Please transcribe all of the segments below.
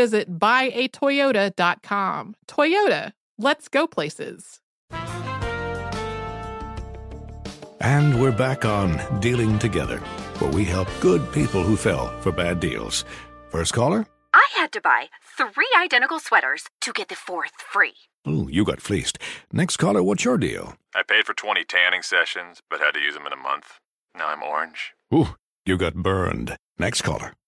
visit buyatoyota.com. Toyota, let's go places. And we're back on Dealing Together, where we help good people who fell for bad deals. First caller? I had to buy three identical sweaters to get the fourth free. Ooh, you got fleeced. Next caller, what's your deal? I paid for 20 tanning sessions, but had to use them in a month. Now I'm orange. Ooh, you got burned. Next caller.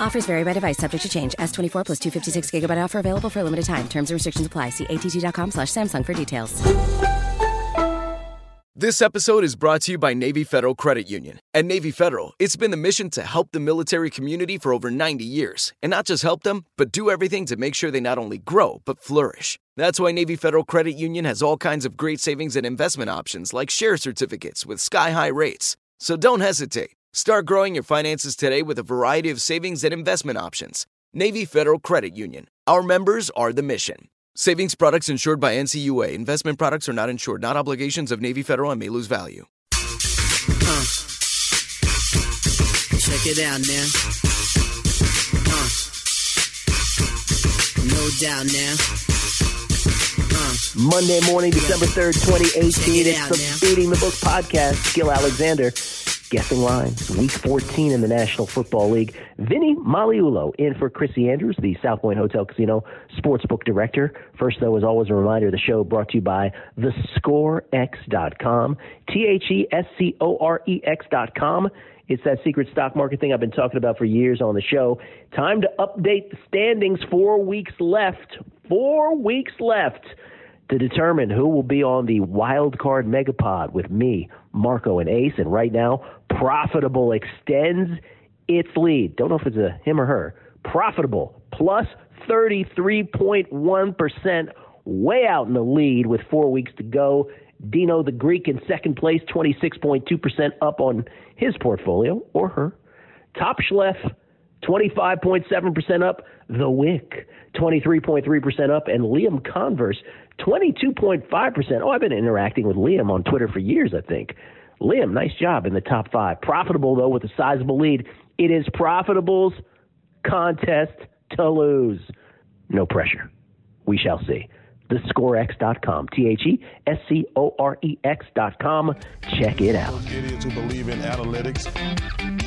Offers vary by device, subject to change. S24 plus 256 gigabyte offer available for a limited time. Terms and restrictions apply. See att.com slash Samsung for details. This episode is brought to you by Navy Federal Credit Union. At Navy Federal, it's been the mission to help the military community for over 90 years. And not just help them, but do everything to make sure they not only grow, but flourish. That's why Navy Federal Credit Union has all kinds of great savings and investment options like share certificates with sky high rates. So don't hesitate. Start growing your finances today with a variety of savings and investment options. Navy Federal Credit Union. Our members are the mission. Savings products insured by NCUA. Investment products are not insured, not obligations of Navy Federal and may lose value. Uh, check it out now. Uh, no doubt now. Monday morning, December 3rd, 2018. It It's the now. Beating the Book podcast. Gil Alexander, guessing lines. Week 14 in the National Football League. Vinny Magliulo in for Chrissy Andrews, the South Point Hotel Casino Sportsbook Director. First, though, as always, a reminder the show brought to you by thescorex.com. T H E S C O R E X.com. It's that secret stock market thing I've been talking about for years on the show. Time to update the standings. Four weeks left. Four weeks left to determine who will be on the wild card megapod with me, Marco, and Ace. And right now, Profitable extends its lead. Don't know if it's a him or her. Profitable plus 33.1, way out in the lead with four weeks to go. Dino the Greek in second place, 26.2% up on his portfolio or her. Top Schleff, 25.7% up. The Wick, 23.3% up. And Liam Converse, 22.5%. Oh, I've been interacting with Liam on Twitter for years, I think. Liam, nice job in the top five. Profitable, though, with a sizable lead. It is Profitable's contest to lose. No pressure. We shall see. TheScoreX.com. T H E S C O R E X.com. Check it out. Analytics.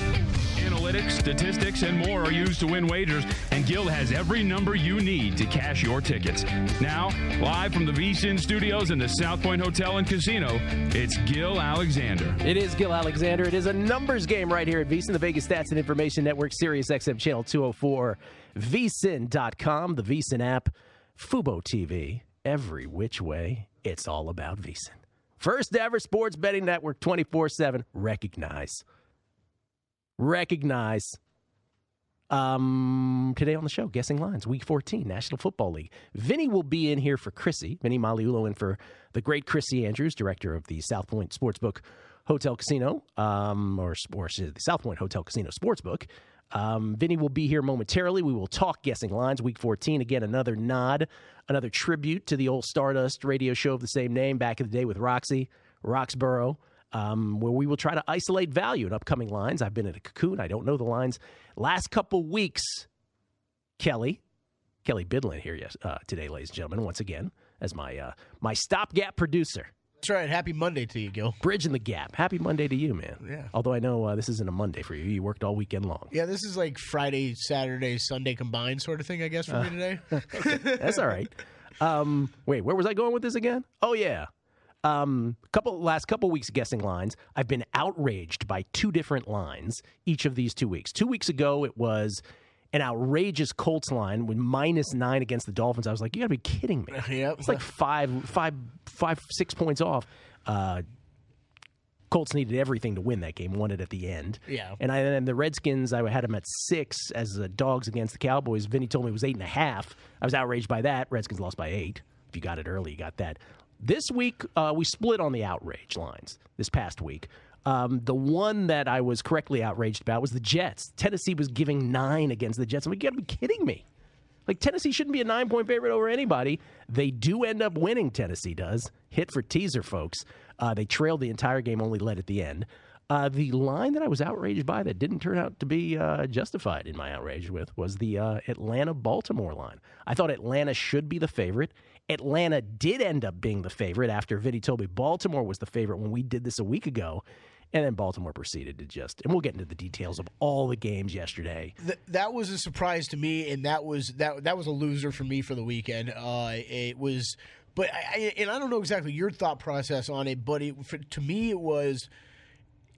Analytics, statistics, and more are used to win wagers, and Gil has every number you need to cash your tickets. Now, live from the VSIN studios in the South Point Hotel and Casino, it's Gil Alexander. It is Gil Alexander. It is a numbers game right here at VSIN, the Vegas Stats and Information Network, Sirius XM Channel 204, VSIN.com, the VSIN app, Fubo TV. Every which way, it's all about VSIN. First ever sports betting network 24 7. Recognize. Recognize. Um, today on the show, guessing lines, week 14, National Football League. Vinny will be in here for Chrissy. Vinny Magliulo in for the great Chrissy Andrews, director of the South Point Sportsbook Hotel Casino, um, or, or the South Point Hotel Casino Sportsbook. Um, Vinny will be here momentarily. We will talk guessing lines. Week 14, again, another nod, another tribute to the old Stardust radio show of the same name back in the day with Roxy, Roxborough, um, where we will try to isolate value in upcoming lines. I've been in a cocoon. I don't know the lines. Last couple weeks, Kelly, Kelly Bidlin here yes, uh, today, ladies and gentlemen, once again, as my uh, my stopgap producer. That's right. Happy Monday to you, Gil. Bridging the gap. Happy Monday to you, man. Yeah. Although I know uh, this isn't a Monday for you. You worked all weekend long. Yeah, this is like Friday, Saturday, Sunday combined sort of thing, I guess, for me today. That's all right. Um, wait, where was I going with this again? Oh yeah. Um, couple last couple weeks guessing lines. I've been outraged by two different lines each of these two weeks. Two weeks ago, it was an outrageous Colts line with minus nine against the Dolphins. I was like, you got to be kidding me. Yep. It's like five, five, five, six points off. Uh, Colts needed everything to win that game, won it at the end. Yeah. And I and the Redskins, I had them at six as the dogs against the Cowboys. Vinny told me it was eight and a half. I was outraged by that. Redskins lost by eight. If you got it early, you got that. This week, uh, we split on the outrage lines this past week. Um, the one that I was correctly outraged about was the Jets. Tennessee was giving nine against the Jets. I'm like, you got to be kidding me. Like Tennessee shouldn't be a nine point favorite over anybody. They do end up winning. Tennessee does hit for teaser, folks. Uh, they trailed the entire game, only led at the end. Uh, the line that I was outraged by that didn't turn out to be uh, justified in my outrage with was the uh, Atlanta Baltimore line. I thought Atlanta should be the favorite. Atlanta did end up being the favorite after Vinny told me Baltimore was the favorite when we did this a week ago. And then Baltimore proceeded to just, and we'll get into the details of all the games yesterday. Th- that was a surprise to me, and that was that that was a loser for me for the weekend. Uh, it was, but I, and I don't know exactly your thought process on it, but it, for, to me it was.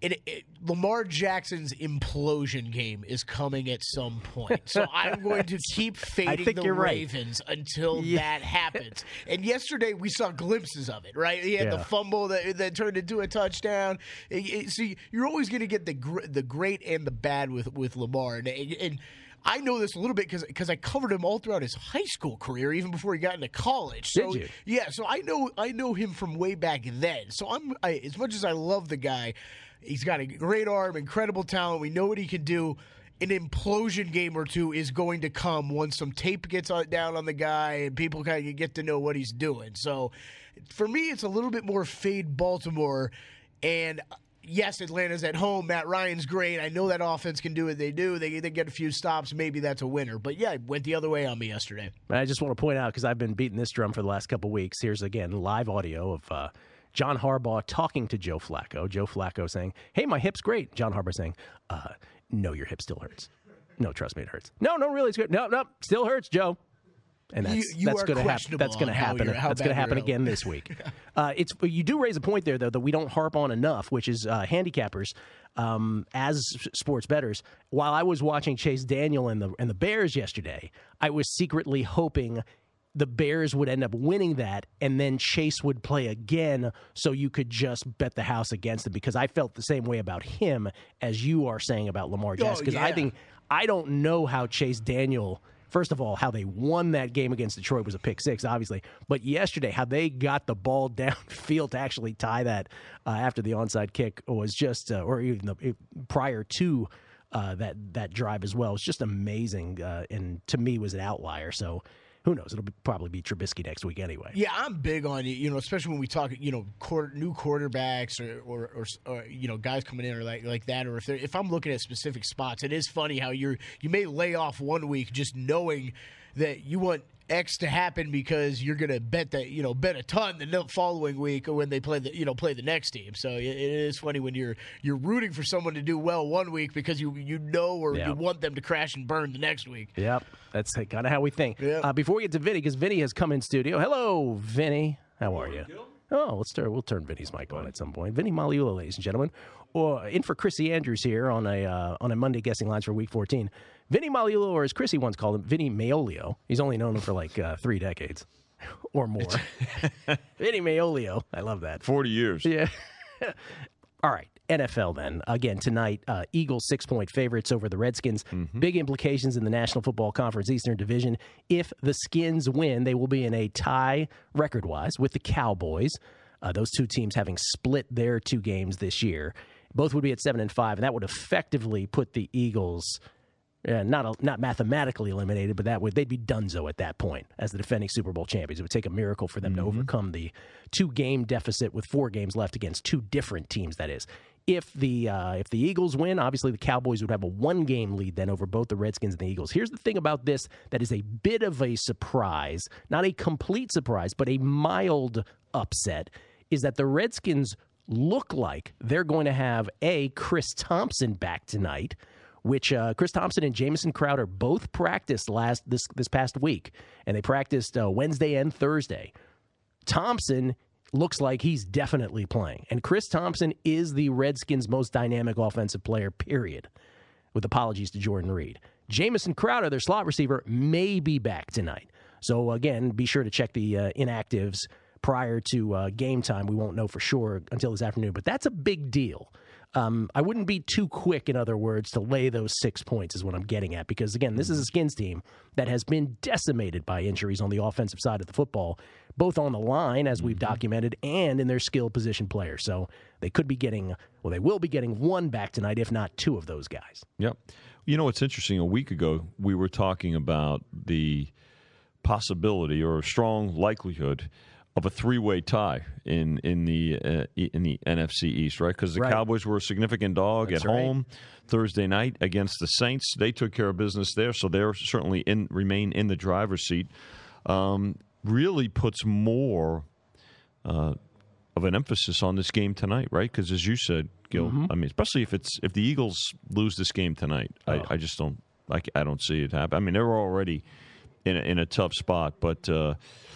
It, it, Lamar Jackson's implosion game is coming at some point. So I'm going to keep fading the you're right. Ravens until Yeah. that happens. And yesterday we saw glimpses of it, right? He had the fumble that, that turned into a touchdown. It- See, you're always going to get the gr- the great and the bad with with Lamar, and, and I know this a little bit because because I covered him all throughout his high school career, even before he got into college. So Did you? yeah, so I know I know him from way back then. So I'm I, as much as I love the guy, he's got a great arm, incredible talent. We know what he can do. An implosion game or two is going to come once some tape gets down on the guy and people kind of get to know what he's doing. So, for me, it's a little bit more fade Baltimore. And yes, Atlanta's at home. Matt Ryan's great. I know that offense can do what they do. They, they get a few stops. Maybe that's a winner. But yeah, it went the other way on me yesterday. I just want to point out because I've been beating this drum for the last couple weeks. Here's again live audio of uh, John Harbaugh talking to Joe Flacco. Joe Flacco saying, "Hey, my hip's great." John Harbaugh saying, uh, "No, your hip still hurts. No, trust me, it hurts. No, no, really, it's good. No, no, still hurts, Joe." And that's You- you that's going to happen. That's going to happen. That's going to happen again this week. uh, it's you do raise a point there though that we don't harp on enough, which is uh, handicappers um, as sports betters. While I was watching Chase Daniel and the and the Bears yesterday, I was secretly hoping the Bears would end up winning that, and then Chase would play again, so you could just bet the house against him. Because I felt the same way about him as you are saying about Lamar Jackson. Because I yeah. think I don't know how Chase Daniel. First of all, how they won that game against Detroit was a pick six, obviously. But yesterday, how they got the ball downfield to actually tie that uh, after the onside kick was just, uh, or even the, prior to uh, that that drive as well, was just amazing. Uh, and to me, was an outlier. So who knows? It'll be, probably be Trubisky next week anyway. Yeah, I'm big on. You know, especially when we talk, you know, new quarterbacks or, or, or, or you know guys coming in or like like that. Or if if I'm looking at specific spots, it is funny how you're you may lay off one week just knowing that you want X to happen because you're gonna bet that you know bet a ton the following week or when they play the you know play the next team. So it, it is funny when you're you're rooting for someone to do well one week because you you know or Yeah. you want them to crash and burn the next week. Yep, that's kind of how we think. Uh, before we get to Vinny, because Vinny has come in studio. Hello, Vinny. How are you? Oh, let's turn. We'll turn Vinny's mic on at some point. Vinny Magliulo, ladies and gentlemen, or in for Chrissy Andrews here on a uh, on a Monday guessing lines for Week 14. Vinny Magliulo, or as Chrissy once called him, Vinny Maolio. He's only known him for like uh, three decades or more. Vinny Maolio. I love that. Forty years. Yeah. All right. NFL then. Again, tonight, uh, Eagles six point favorites over the Redskins. Big implications in the National Football Conference Eastern Division. If the Skins win, they will be in a tie record wise with the Cowboys. Uh, those two teams having split their two games this year. Both would be at seven and five, and that would effectively put the Eagles uh, not not mathematically eliminated, but that would they'd be donezo at that point as the defending Super Bowl champions. It would take a miracle for them to overcome the two game deficit with four games left against two different teams. That is, if the uh, if the Eagles win, obviously the Cowboys would have a one game lead then over both the Redskins and the Eagles. Here's the thing about this that is a bit of a surprise, not a complete surprise, but a mild upset. is that the Redskins look like they're going to have a Chris Thompson back tonight, which uh, Chris Thompson and Jamison Crowder both practiced last this this past week, and they practiced uh, Wednesday and Thursday. Thompson looks like he's definitely playing, and Chris Thompson is the Redskins' most dynamic offensive player. Period. With apologies to Jordan Reed, Jamison Crowder, their slot receiver, may be back tonight. So again, be sure to check the uh, inactives prior to uh, game time. We won't know for sure until this afternoon, but that's a big deal. Um, I wouldn't be too quick, in other words, to lay those six points, is what I'm getting at. Because, again, this is a Skins team that has been decimated by injuries on the offensive side of the football, both on the line, as we've documented, and in their skill position players. So they could be getting, well, they will be getting one back tonight, if not two of those guys. Yep. You know, what's interesting. A week ago, we were talking about the possibility or a strong likelihood of a three-way tie in in the uh, in the NFC East, right? Because the Right. Cowboys were a significant dog That's at right. home Thursday night against the Saints. They took care of business there, so they're certainly in remain in the driver's seat. Um, really puts more uh, of an emphasis on this game tonight, right? Because as you said, Gil, Mhm. I mean, especially if it's if the Eagles lose this game tonight, Oh. I, I just don't like I don't see it happen. I mean, they're already in a, in a tough spot, but uh,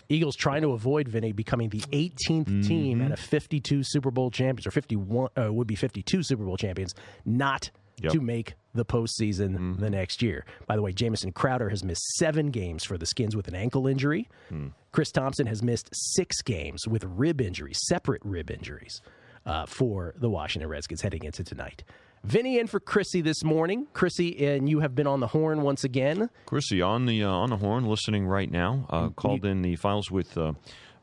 Eagles trying to avoid Vinny becoming the 18th team Mm-hmm. out of 52 Super Bowl champions, or 51 uh, would be 52 Super Bowl champions, not Yep. to make the postseason Mm-hmm. the next year. By the way, Jamison Crowder has missed seven games for the Skins with an ankle injury. Hmm. Chris Thompson has missed six games with rib injuries, separate rib injuries, uh, for the Washington Redskins heading into tonight. Vinny in for Chrissy this morning. Chrissy, and you have been on the horn once again. Chrissy on the uh, on the horn, listening right now. Uh, called in the files with uh,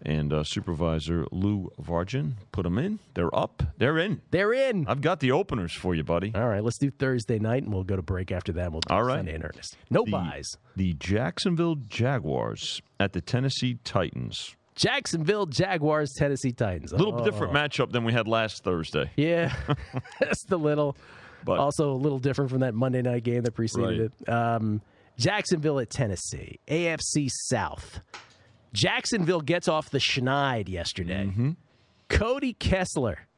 and uh, supervisor Lou Vargin. Put them in. They're up. They're in. They're in. I've got the openers for you, buddy. All right, let's do Thursday night, and we'll go to break after that. We'll do All right. Sunday in earnest. No The- buys. The Jacksonville Jaguars at the Tennessee Titans. Jacksonville Jaguars, Tennessee Titans. A little Oh. different matchup than we had last Thursday. Yeah, just a little. But- also a little different from that Monday night game that preceded it. Um, Jacksonville at Tennessee, AFC South. Jacksonville gets off the schneid yesterday. Mm-hmm. Cody Kessler,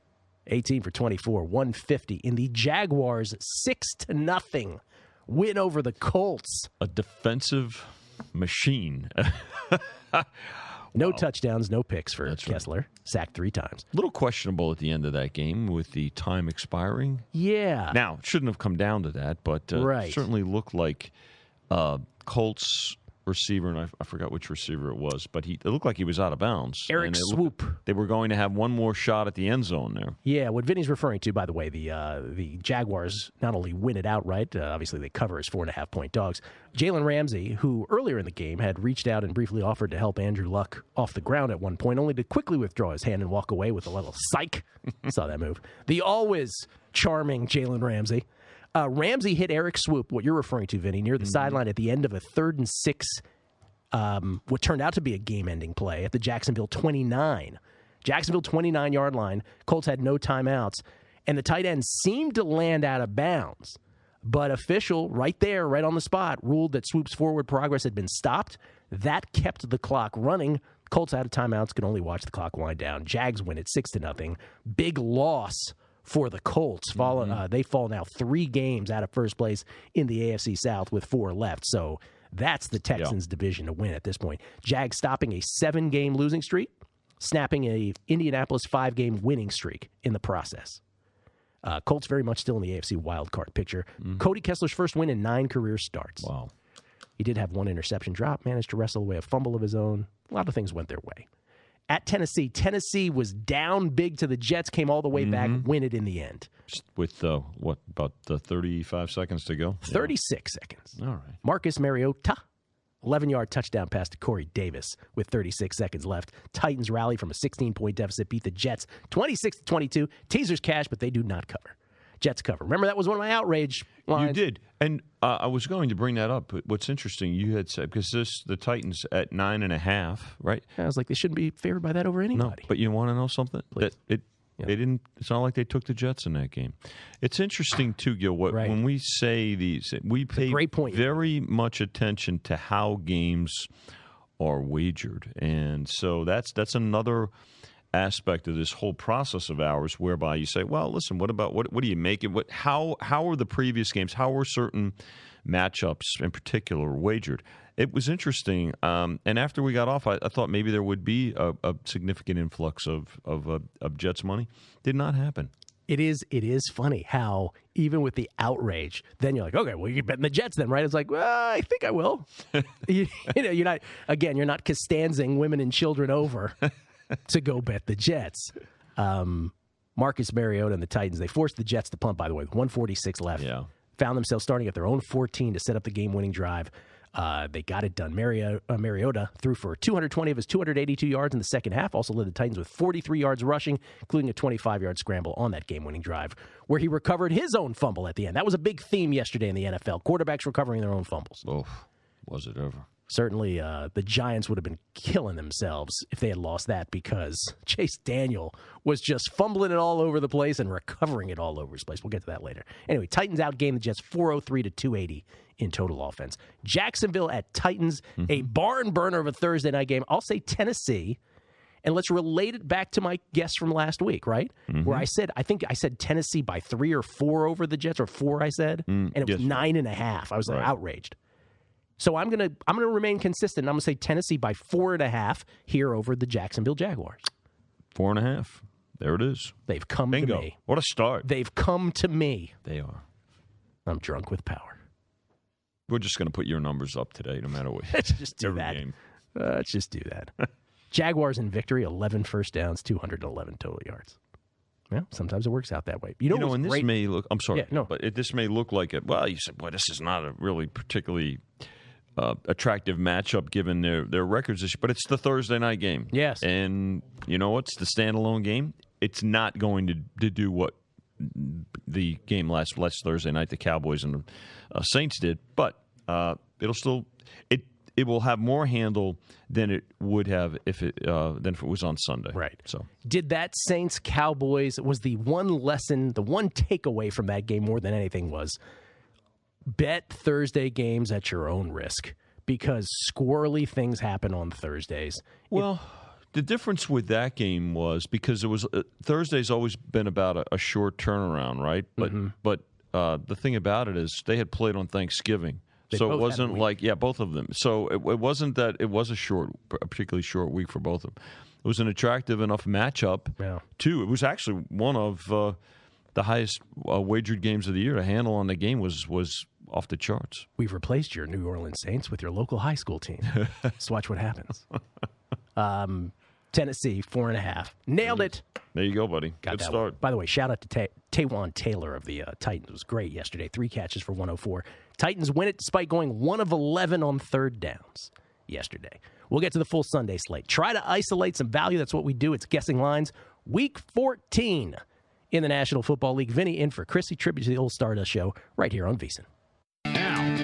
18 for 24, 150 in the Jaguars' six to nothing win over the Colts. A defensive machine. No touchdowns, no picks for Kessler. Sacked three times. A little questionable at the end of that game with the time expiring. Yeah. Now, it shouldn't have come down to that, but uh, Right. certainly looked like uh, Colts receiver, and I, I forgot which receiver it was, but he it looked like he was out of bounds. Erik And it looked- Swoope. they were going to have one more shot at the end zone there. Yeah, what Vinny's referring to, by the way, the uh, the Jaguars not only win it outright, uh, obviously they cover as four and a half point dogs. Jalen Ramsey, who earlier in the game had reached out and briefly offered to help Andrew Luck off the ground at one point, only to quickly withdraw his hand and walk away with a little psych. Saw that move. The always charming Jalen Ramsey. Uh, Ramsey hit Erik Swoope, what you're referring to, Vinny, near the sideline at the end of a third and six um, what turned out to be a game ending play at the Jacksonville 29. Jacksonville 29 yard line. Colts had no timeouts, and the tight end seemed to land out of bounds. But official, right there, right on the spot, ruled that Swoope's forward progress had been stopped. That kept the clock running. Colts out of timeouts could only watch the clock wind down. Jags win it six to nothing. Big loss for the Colts. Fall, uh, they fall now three games out of first place in the AFC South with four left. So that's the Texans' division to win at this point. Jags stopping a seven-game losing streak, snapping a Indianapolis five-game winning streak in the process. Uh, Colts very much still in the AFC wild card picture. Cody Kessler's first win in nine career starts. Wow. He did have one interception drop, managed to wrestle away a fumble of his own. A lot of things went their way. At Tennessee, Tennessee was down big to the Jets, came all the way back, win it in the end. With uh, what about uh, 35 seconds to go? 36 seconds. All right. Marcus Mariota, 11 yard touchdown pass to Corey Davis with 36 seconds left. Titans rally from a 16 point deficit, beat the Jets 26 22. Teasers cash, but they do not cover. Jets cover. Remember, that was one of my outrage lines. You did, and uh, I was going to bring that up. But what's interesting, you had said because this the Titans at nine and a half, right? Yeah, I was like, they shouldn't be favored by that over No, anybody. but you want to know something? That it they didn't. It's not like they took the Jets in that game. It's interesting too, Gil. What when we say these, we pay great point. very much attention to how games are wagered, and so that's that's another aspect of this whole process of ours, whereby you say, "Well, listen, what about what? What do you make it? What? How? How are the previous games? How were certain matchups in particular wagered?" It was interesting, um, and after we got off, I, I thought maybe there would be a, a significant influx of of, uh, of Jets money. Did not happen. It is it is funny how even with the outrage, then you're like, okay, well, you're betting the Jets then, right? It's like, well, I think I will. you, you know, you're not again, you're not Costanzing women and children over to go bet the Jets. Um, Marcus Mariota and the Titans, they forced the Jets to punt, by the way, with 146 left. Yeah. Found themselves starting at their own 14 to set up the game winning drive. Uh, they got it done. Mariota, uh, Mariota threw for 220 of his 282 yards in the second half. Also led the Titans with 43 yards rushing, including a 25 yard scramble on that game winning drive, where he recovered his own fumble at the end. That was a big theme yesterday in the NFL. Quarterbacks recovering their own fumbles. Oh, was it ever? Certainly, uh, the Giants would have been killing themselves if they had lost that because Chase Daniel was just fumbling it all over the place and recovering it all over his place. We'll get to that later. Anyway, Titans outgained the Jets 403 to 280 in total offense. Jacksonville at Titans, mm-hmm. a barn burner of a Thursday night game. I'll say Tennessee. And let's relate it back to my guess from last week, right? Mm-hmm. Where I said, I think I said Tennessee by three or four over the Jets, or four, I said, mm, and it was nine and a half. I was right. outraged. So I'm gonna I'm gonna remain consistent. I'm gonna say Tennessee by four and a half here over the Jacksonville Jaguars. Four and a half. There it is. They've come Bingo. to me. What a start. They've come to me. They are. I'm drunk with power. We're just going to put your numbers up today, no matter what. Let's just do that. Game. Uh, let's just do that. Jaguars in victory, 11 first downs, 211 total yards. Yeah, sometimes it works out that way. You know, you know and this great? may look. I'm sorry, yeah, no, but it, this may look like it. Well, you said, "Well, this is not a really particularly uh, attractive matchup given their their records this year. But it's the Thursday night game. Yes, and you know what's the standalone game? It's not going to to do what the game last last Thursday night the Cowboys and the uh, Saints did, but uh, it'll still it it will have more handle than it would have if it uh, than if it was on Sunday. Right. So did that Saints Cowboys was the one lesson, the one takeaway from that game more than anything was bet Thursday games at your own risk because squirrely things happen on Thursdays. Well. It, the difference with that game was because it was uh, Thursday's always been about a, a short turnaround, right? But mm-hmm. but uh, the thing about it is they had played on Thanksgiving, they so it wasn't like yeah, both of them. So it, it, wasn't that it was a short, a particularly short week for both of them. It was an attractive enough matchup. Yeah. Too. It was actually one of uh, the highest uh, wagered games of the year. A handle on the game was was off the charts. We've replaced your New Orleans Saints with your local high school team. Let's watch what happens. Um, Tennessee, four and a half. Nailed it. There you go, buddy. Got Good start. One. By the way, shout out to Ta- Taywan Taylor of the uh, Titans. It was great yesterday. Three catches for 104. Titans win it despite going one of 11 on third downs yesterday. We'll get to the full Sunday slate. Try to isolate some value. That's what we do. It's guessing lines. Week 14 in the National Football League. Vinny in for Chrissy. Tribute to the old Stardust Show right here on VSiN.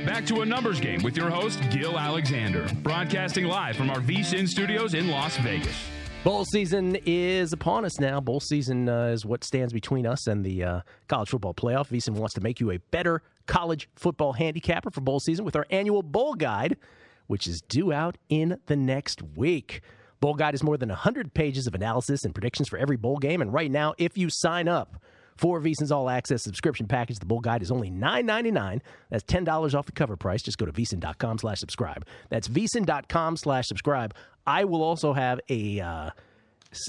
Back to a numbers game with your host, Gil Alexander, broadcasting live from our VSiN studios in Las Vegas. Bowl season is upon us now. Bowl season uh, is what stands between us and the uh, college football playoff. VSiN wants to make you a better college football handicapper for bowl season with our annual bowl guide, which is due out in the next week. Bowl guide is more than 100 pages of analysis and predictions for every bowl game. And right now, if you sign up for VSiN's All Access subscription package, the bowl guide is only $9.99. That's $10 off the cover price. Just go to VSiN.com slash subscribe. That's VSiN.com slash subscribe. I will also have a uh,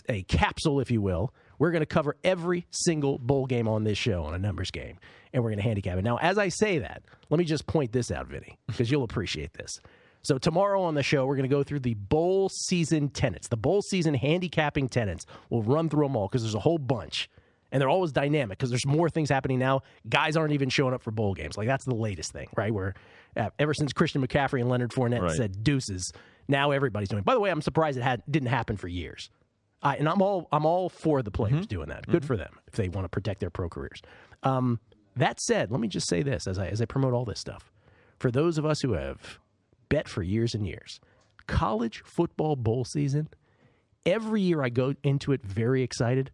a capsule, if you will. We're going to cover every single bowl game on this show on a numbers game, and we're going to handicap it. Now, as I say that, let me just point this out, Vinny, because you'll appreciate this. So tomorrow on the show, we're going to go through the bowl season tenants, the bowl season handicapping tenants. We'll run through them all because there's a whole bunch, and they're always dynamic because there's more things happening now. Guys aren't even showing up for bowl games. Like that's the latest thing, right? Where uh, ever since Christian McCaffrey and Leonard Fournette right. said deuces, now everybody's doing. It. By the way, I'm surprised it had didn't happen for years. I, and I'm all I'm all for the players mm-hmm. doing that. Good mm-hmm. for them if they want to protect their pro careers. Um, that said, let me just say this as I as I promote all this stuff. For those of us who have bet for years and years, college football bowl season, every year I go into it very excited,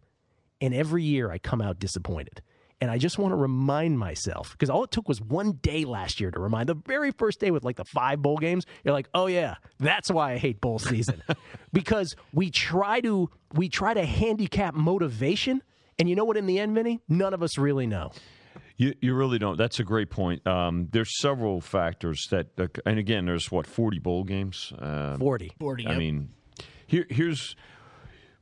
and every year I come out disappointed. And I just want to remind myself because all it took was one day last year to remind the very first day with like the five bowl games. You're like, oh yeah, that's why I hate bowl season because we try to we try to handicap motivation, and you know what? In the end, Vinny, none of us really know. You, you really don't. That's a great point. Um, there's several factors that, uh, and again, there's what 40 bowl games. Uh, 40. 40, I yep. mean, here, here's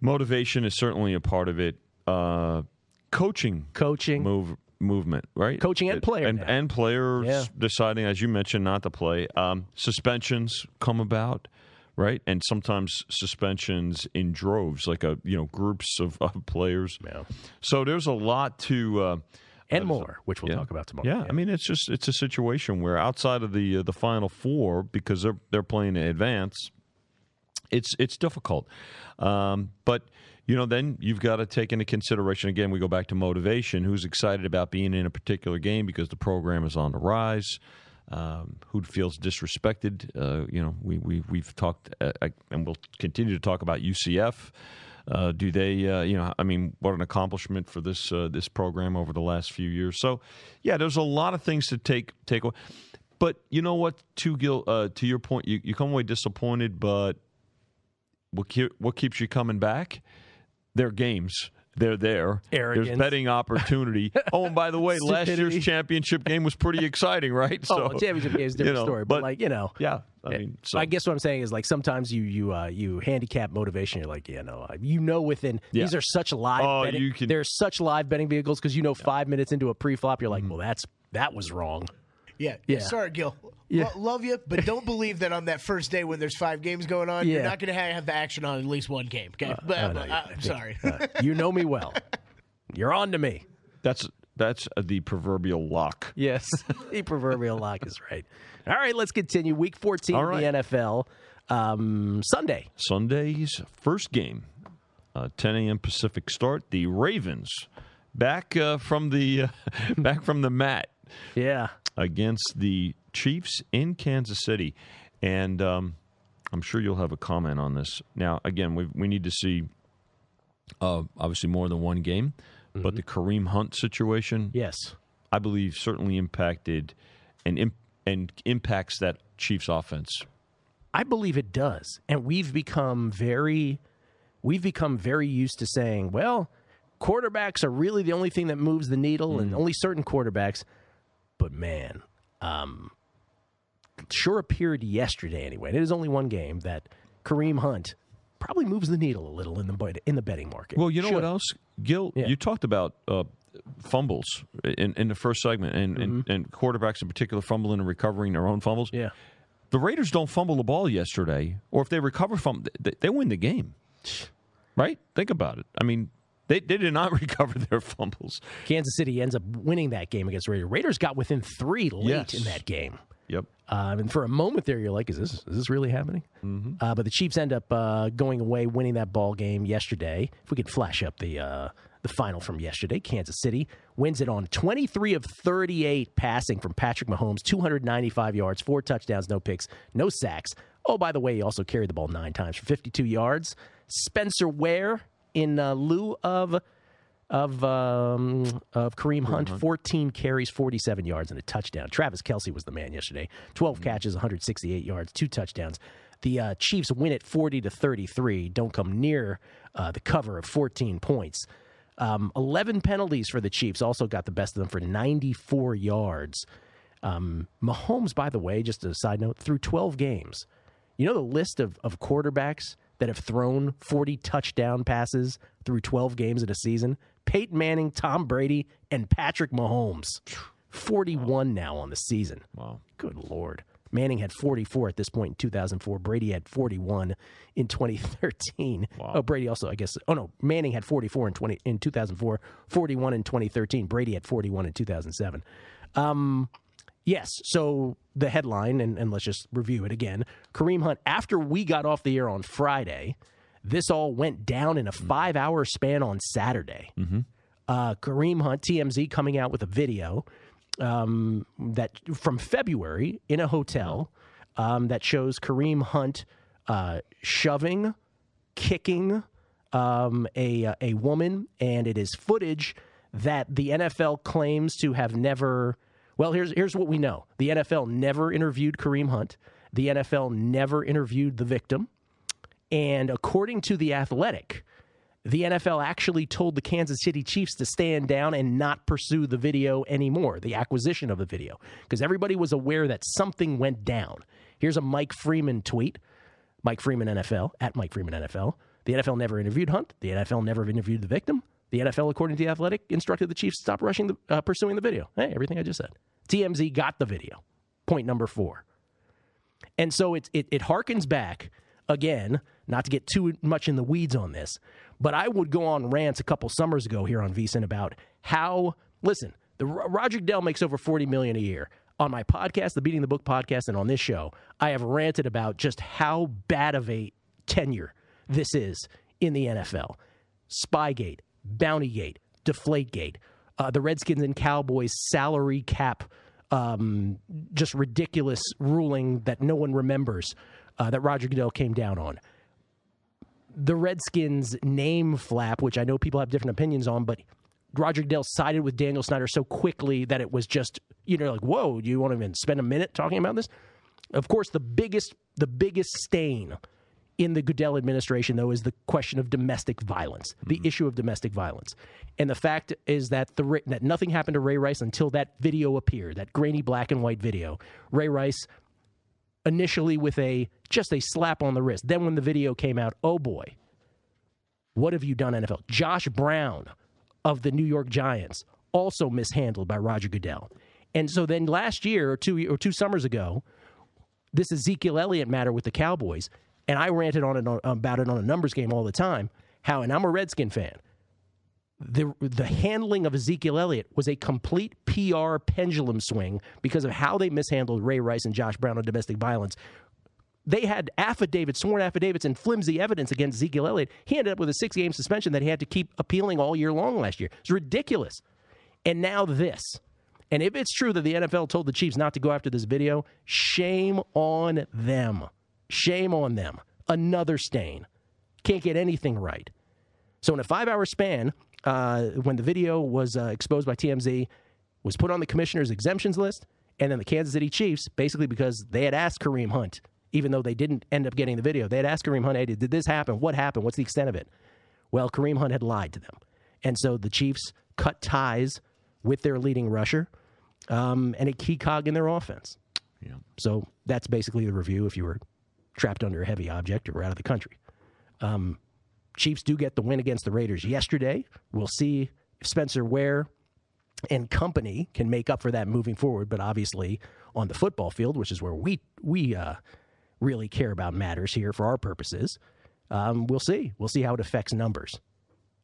motivation is certainly a part of it. Uh, coaching, coaching, move movement, right? Coaching and player and, and players Yeah. deciding, as you mentioned, not to play. Um, suspensions come about. Right, and sometimes suspensions in droves, like a you know groups of, of players. Yeah. So there's a lot to uh, and uh, more, which we'll yeah. talk about tomorrow. Yeah, I mean it's just it's a situation where outside of the uh, the final four because they're they're playing in advance, it's it's difficult. Um, but you know, then you've got to take into consideration again. We go back to motivation. Who's excited about being in a particular game because the program is on the rise? Um, who feels disrespected? Uh, you know, we we we've talked uh, and we'll continue to talk about UCF. Uh, do they, uh, you know, I mean, what an accomplishment for this uh, this program over the last few years. So, yeah, there's a lot of things to take take away. But you know what, to Gil, uh, to your point, you, you come away disappointed, but what what keeps you coming back? Their games. They're there. Arrogance. There's betting opportunity. oh, and by the way, last year's championship game was pretty exciting, right? oh, championship game is a different you know, story, but, like you know, yeah. I mean, so I guess what I'm saying is like sometimes you you uh, you handicap motivation. You're like, yeah, no, I- you know, within Yeah. these are such live. Oh, betting, you can- There's such live betting vehicles because you know five minutes into a pre-flop, you're like, Mm-hmm. well, that's that was wrong. Yeah. Yeah. Sorry, Gil. Yeah. Lo- love you, but don't believe that on that first day when there's five games going on, you're not going to have the action on at least one game. Okay. but, I know but, you- uh, I I'm think- sorry. uh, you know me well. You're on to me. that's that's uh, the proverbial lock. Yes, the proverbial lock is right. All right, let's continue. Week 14 All in the NFL. Um, Sunday. Sunday's first game, uh, 10 a.m. Pacific start. The Ravens back uh, from the uh, back from the mat Yeah. Against the Chiefs in Kansas City, and um, I'm sure you'll have a comment on this. Now, again, we we need to see uh, obviously more than one game, but the Kareem Hunt situation, Yes. I believe, certainly impacted and imp- and impacts that Chiefs offense. I believe it does. And we've become very we've become very used to saying, well, quarterbacks are really the only thing that moves the needle and only certain quarterbacks. But man, um sure appeared yesterday anyway. and It is only one game that Kareem Hunt probably moves the needle a little in the in the betting market. Well, you know what else, Gil? Yeah. You talked about uh, fumbles in, in the first segment, and, and, and quarterbacks in particular fumbling and recovering their own fumbles. Mm-hmm. Yeah. The Raiders don't fumble the ball yesterday, or if they recover from, they, they win the game. Right? Think about it. I mean, they, they did not recover their fumbles. Kansas City ends up winning that game against Raiders. Raiders got within three late Yes. in that game. Yep. Um, and for a moment there, you're like, "Is this is this really happening?" Mm-hmm. Uh, but the Chiefs end up uh, going away, winning that ball game yesterday. If we could flash up the uh, the final from yesterday, Kansas City wins it on 23 of 38 passing from Patrick Mahomes, 295 yards, four touchdowns, no picks, no sacks. Oh, by the way, he also carried the ball nine times for 52 yards. Spencer Ware in uh, lieu of of um, of Kareem Hunt, 14 carries, 47 yards, and a touchdown. Travis Kelce was the man yesterday. 12 catches, 168 yards, two touchdowns. The uh, Chiefs win it 40 to 33. Don't come near uh, the cover of 14 points. Um, 11 penalties for the Chiefs. Also got the best of them for 94 yards. Um, Mahomes, by the way, just a side note, through 12 games. You know the list of, of quarterbacks that have thrown 40 touchdown passes through 12 games in a season? Peyton Manning, Tom Brady, and Patrick Mahomes. 41 now on the season. Wow. Good Lord. Manning had 44 at this point in 2004. Brady had 41 in 2013. Wow. Oh, Brady also, I guess. Oh no, Manning had 44 in 20 in 2004, 41 in 2013. Brady had 41 in 2007. Um, yes. So the headline, and, and let's just review it again. Kareem Hunt. After we got off the air on Friday, this all went down in a five-hour span on Saturday. Uh, Kareem Hunt, TMZ, coming out with a video um, that from February in a hotel um, that shows Kareem Hunt uh, shoving, kicking um, a a woman, and it is footage that the NFL claims to have never. Well, here's here's what we know: the NFL never interviewed Kareem Hunt. The NFL never interviewed the victim, and according to the Athletic, the NFL actually told the Kansas City Chiefs to stand down and not pursue the video anymore, the acquisition of the video, because everybody was aware that something went down. Here's a Mike Freeman tweet Mike Freeman NFL, at Mike Freeman NFL. The NFL never interviewed Hunt. The NFL never interviewed the victim. The NFL, according to the Athletic, instructed the Chiefs to stop rushing the, uh, pursuing the video. Hey, everything I just said. TMZ got the video. Point number four. And so it, it, it harkens back, again, not to get too much in the weeds on this, but I would go on rants a couple summers ago here on VSIN about how, listen, the Roger Goodell makes over 40 million a year. On my podcast, the Beating the Book podcast, and on this show, I have ranted about just how bad of a tenure this is in the NFL. Spygate, Bountygate, Deflategate, uh, the Redskins and Cowboys salary cap, um, just ridiculous ruling that no one remembers uh, that Roger Goodell came down on. The Redskins name flap, which I know people have different opinions on, but Roger Goodell sided with Daniel Snyder so quickly that it was just, you know, like, whoa, do you want to even spend a minute talking about this? Of course, the biggest, the biggest stain in the Goodell administration, though, is the question of domestic violence, the mm-hmm. issue of domestic violence. And the fact is that the that nothing happened to Ray Rice until that video appeared, that grainy black and white video. Ray Rice initially with a just a slap on the wrist. Then when the video came out, oh boy, what have you done, NFL? Josh Brown of the New York Giants also mishandled by Roger Goodell. And so then last year or two or two summers ago, this Ezekiel Elliott matter with the Cowboys, and I ranted on it about it on a numbers game all the time. How, and I'm a Redskin fan. The the handling of Ezekiel Elliott was a complete PR pendulum swing because of how they mishandled Ray Rice and Josh Brown on domestic violence. They had affidavits, sworn affidavits, and flimsy evidence against Ezekiel Elliott. He ended up with a six game suspension that he had to keep appealing all year long last year. It's ridiculous. And now this. And if it's true that the NFL told the Chiefs not to go after this video, shame on them. Shame on them. Another stain. Can't get anything right. So, in a five hour span, uh, when the video was uh, exposed by TMZ, was put on the commissioner's exemptions list, and then the Kansas City Chiefs, basically because they had asked Kareem Hunt, even though they didn't end up getting the video, they had asked Kareem Hunt, hey, did this happen? What happened? What's the extent of it? Well, Kareem Hunt had lied to them. And so the Chiefs cut ties with their leading rusher um, and a key cog in their offense. Yeah. So that's basically the review if you were trapped under a heavy object or out of the country. Um, Chiefs do get the win against the Raiders yesterday. We'll see if Spencer Ware and company can make up for that moving forward. But obviously, on the football field, which is where we we uh, really care about matters here for our purposes, um, we'll see. We'll see how it affects numbers.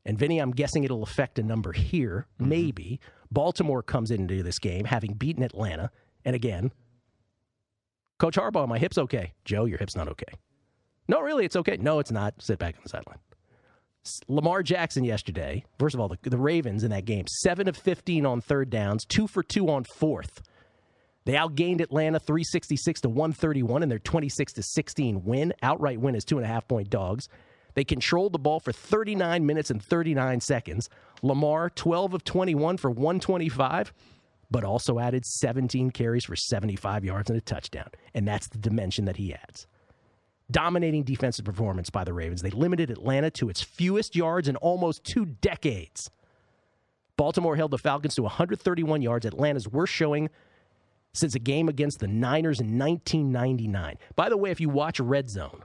And Vinny, I'm guessing it'll affect a number here. Mm-hmm. Maybe Baltimore comes into this game having beaten Atlanta, and again, Coach Harbaugh, my hip's okay. Joe, your hip's not okay. No, really, it's okay. No, it's not. Sit back on the sideline. Lamar Jackson yesterday, first of all, the, the, Ravens in that game, 7 of 15 on third downs, 2 for 2 on fourth. They outgained Atlanta 366 to 131 in their 26 to 16 win. Outright win is two and a half point dogs. They controlled the ball for 39 minutes and 39 seconds. Lamar, 12 of 21 for 125, but also added 17 carries for 75 yards and a touchdown. And that's the dimension that he adds dominating defensive performance by the Ravens. They limited Atlanta to its fewest yards in almost two decades. Baltimore held the Falcons to 131 yards, Atlanta's worst showing since a game against the Niners in 1999. By the way, if you watch Red Zone,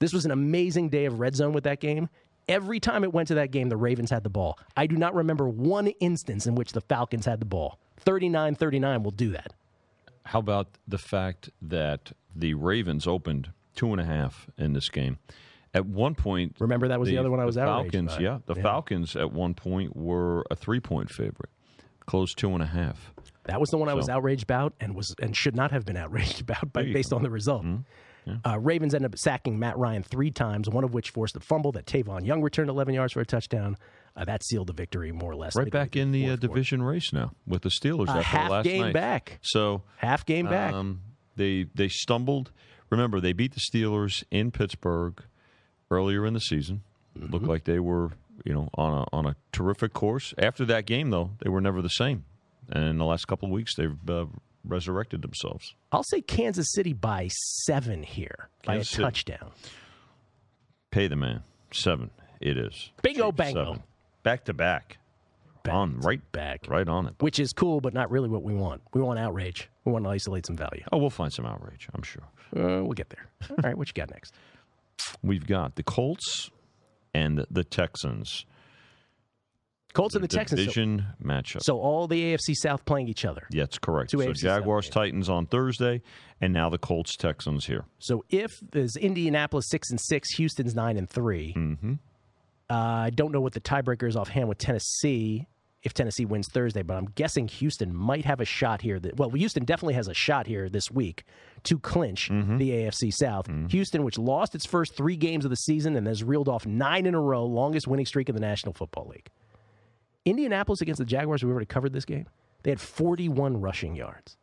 this was an amazing day of Red Zone with that game. Every time it went to that game, the Ravens had the ball. I do not remember one instance in which the Falcons had the ball. 39 39 will do that. How about the fact that the Ravens opened two and a half in this game. At one point, remember that was the, the other one I was the Falcons. Yeah, the yeah. Falcons at one point were a three point favorite, close two and a half. That was the one so. I was outraged about, and was and should not have been outraged about, by, based go. on the result. Mm-hmm. Yeah. Uh, Ravens ended up sacking Matt Ryan three times, one of which forced a fumble that Tavon Young returned 11 yards for a touchdown. Uh, that sealed the victory more or less. Right back in the uh, division race now with the Steelers uh, after half last game night. back. So half game back. Um, they they stumbled. Remember, they beat the Steelers in Pittsburgh earlier in the season. Mm-hmm. Looked like they were you know, on a on a terrific course. After that game, though, they were never the same. And in the last couple of weeks, they've uh, resurrected themselves. I'll say Kansas City by seven here by Kansas a City. touchdown. Pay the man seven. It is Bingo bango. seven. Back to back. on right back, right on it. Which is cool, but not really what we want. We want outrage. We want to isolate some value. Oh, we'll find some outrage. I'm sure. Uh, we'll get there. All right, what you got next? We've got the Colts and the Texans. Colts and the Texans. So- division matchup. So all the AFC South playing each other. Yeah, that's correct. Two so AFC South Jaguars Titans on Thursday, and now the Colts Texans here. So if there's Indianapolis six and six, Houston's nine and 3 Mm-hmm. Uh, I don't know what the tiebreaker is offhand with Tennessee. If Tennessee wins Thursday, but I'm guessing Houston might have a shot here. That well, Houston definitely has a shot here this week to clinch Mm-hmm. the AFC South. Houston, which lost its first three games of the season and has reeled off nine in a row, longest winning streak in the National Football League. Indianapolis against the Jaguars, we already covered this game. They had 41 rushing yards.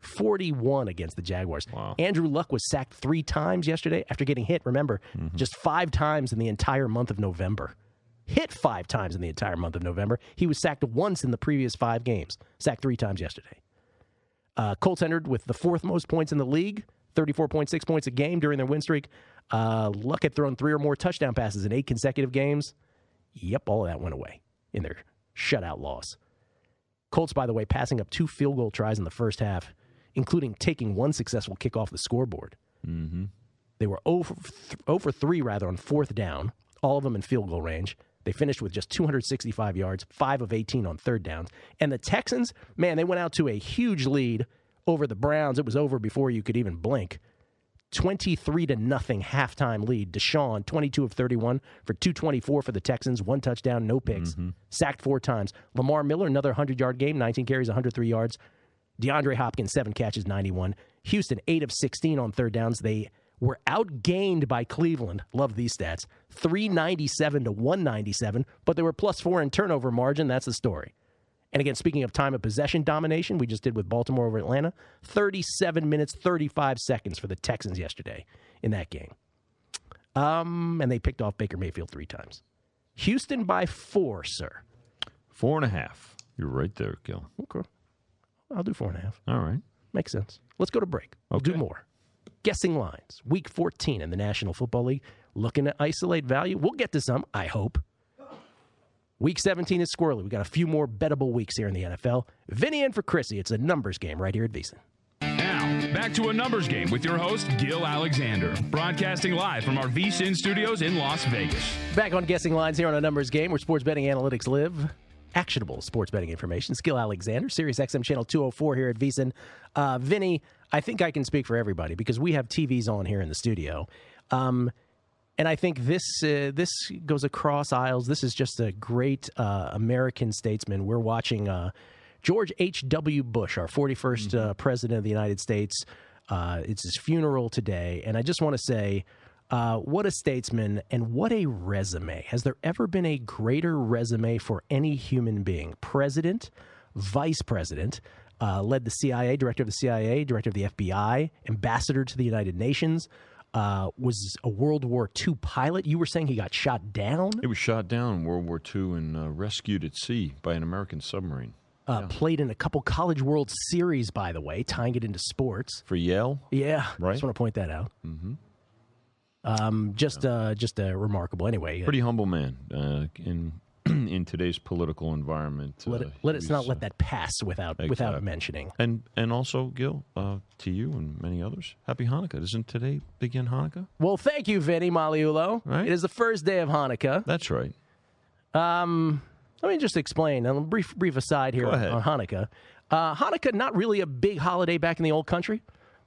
41 against the Jaguars. Andrew Luck was sacked three times yesterday after getting hit. Remember, just five times in the entire month of November. Hit five times in the entire month of November. He was sacked once in the previous five games. Sacked three times yesterday. Uh, Colts entered with the fourth most points in the league, 34.6 points a game during their win streak. Uh, Luck had thrown three or more touchdown passes in eight consecutive games. Yep, all of that went away in their shutout loss. Colts, by the way, passing up two field goal tries in the first half, including taking one successful kick off the scoreboard. Mm-hmm. They were 0 for, th- 0 for 3, rather, on fourth down, all of them in field goal range. They finished with just 265 yards, 5 of 18 on third downs. And the Texans, man, they went out to a huge lead over the Browns. It was over before you could even blink. 23 to nothing halftime lead. Deshaun, 22 of 31 for 224 for the Texans, one touchdown, no picks, sacked four times. Lamar Miller, another 100 yard game, 19 carries, 103 yards. DeAndre Hopkins, seven catches, 91. Houston, 8 of 16 on third downs. They were outgained by Cleveland. Love these stats 397 to 197, but they were plus four in turnover margin. That's the story. And again, speaking of time of possession domination, we just did with Baltimore over Atlanta 37 minutes, 35 seconds for the Texans yesterday in that game. Um, and they picked off Baker Mayfield three times. Houston by four, sir. Four and a half. You're right there, Gil. Okay. I'll do four and a half. All right. Makes sense. Let's go to break. We'll do more. Guessing lines. Week 14 in the National Football League. Looking to isolate value. We'll get to some, I hope. Week 17 is squirrely. We got a few more bettable weeks here in the NFL. Vinny in for Chrissy. It's a numbers game right here at VSiN. Now, back to a numbers game with your host, Gil Alexander, broadcasting live from our VSIN studios in Las Vegas. Back on guessing lines here on a numbers game where sports betting analytics live. Actionable sports betting information. Skill Alexander, Sirius XM channel 204 here at VSiN. Uh, Vinny, I think I can speak for everybody because we have TVs on here in the studio. Um, and I think this uh, this goes across aisles. This is just a great uh, American statesman. We're watching uh, George H.W. Bush, our 41st uh, president of the United States. Uh, it's his funeral today. And I just want to say, uh, what a statesman and what a resume. Has there ever been a greater resume for any human being? President, vice president, uh, led the CIA, director of the CIA, director of the FBI, ambassador to the United Nations, uh, was a World War II pilot. You were saying he got shot down? It was shot down in World War II and uh, rescued at sea by an American submarine. Uh, Played in a couple College World Series, by the way, tying it into sports. For Yale? Yeah, Right. I just want to point that out. Mm-hmm. Um, just, uh, just uh, remarkable. Anyway, uh, Pretty humble man uh, in in today's political environment. let uh, it, let us not let that pass without without mentioning. And and also, Gil, uh, to you and many others, Happy Hanukkah. Doesn't today begin Hanukkah? Well, thank you, Vinny Magliulo. Right. It is the first day of Hanukkah. That's right. Um, let me just explain. A brief brief aside here on Hanukkah. Uh, Hanukkah not really a big holiday back in the old country,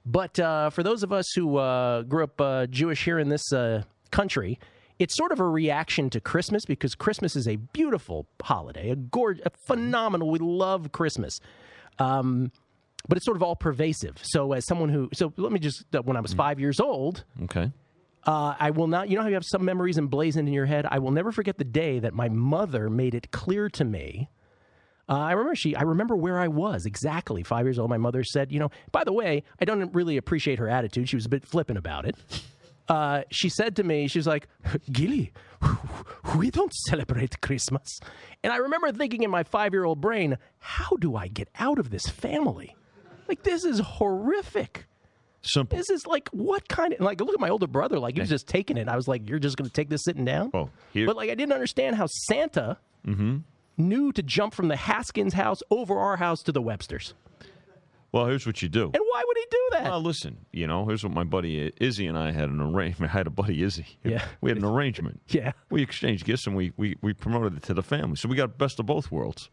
but uh, for those of us who uh, grew up uh, Jewish here in this uh, country, it's sort of a reaction to Christmas because Christmas is a beautiful holiday, a gorgeous, a phenomenal. We love Christmas. Um, but it's sort of all pervasive. So, as someone who, so let me just, uh, when I was five years old, Okay. uh, I will not. You know how you have some memories emblazoned in your head. I will never forget the day that my mother made it clear to me. Uh, I remember she. I remember where I was exactly five years old. My mother said, "You know, by the way, I don't really appreciate her attitude. She was a bit flippant about it." Uh, she said to me, "She was like, Gilly, We don't celebrate Christmas. And I remember thinking in my five year old brain, how do I get out of this family? Like, this is horrific. Simple. This is like, what kind of, like, look at my older brother. Like, he was just taking it. I was like, you're just going to take this sitting down? Oh, here. But, like, I didn't understand how Santa Mm-hmm. Knew to jump from the Haskins house over our house to the Websters. Well, here's what you do. And why would he do that? Well, listen, you know, here's what my buddy uh, Izzy and I had an arrangement. I had a buddy Izzy. Yeah. We had an arrangement. Yeah. We exchanged gifts and we, we, we promoted it to the family. So we got best of both worlds.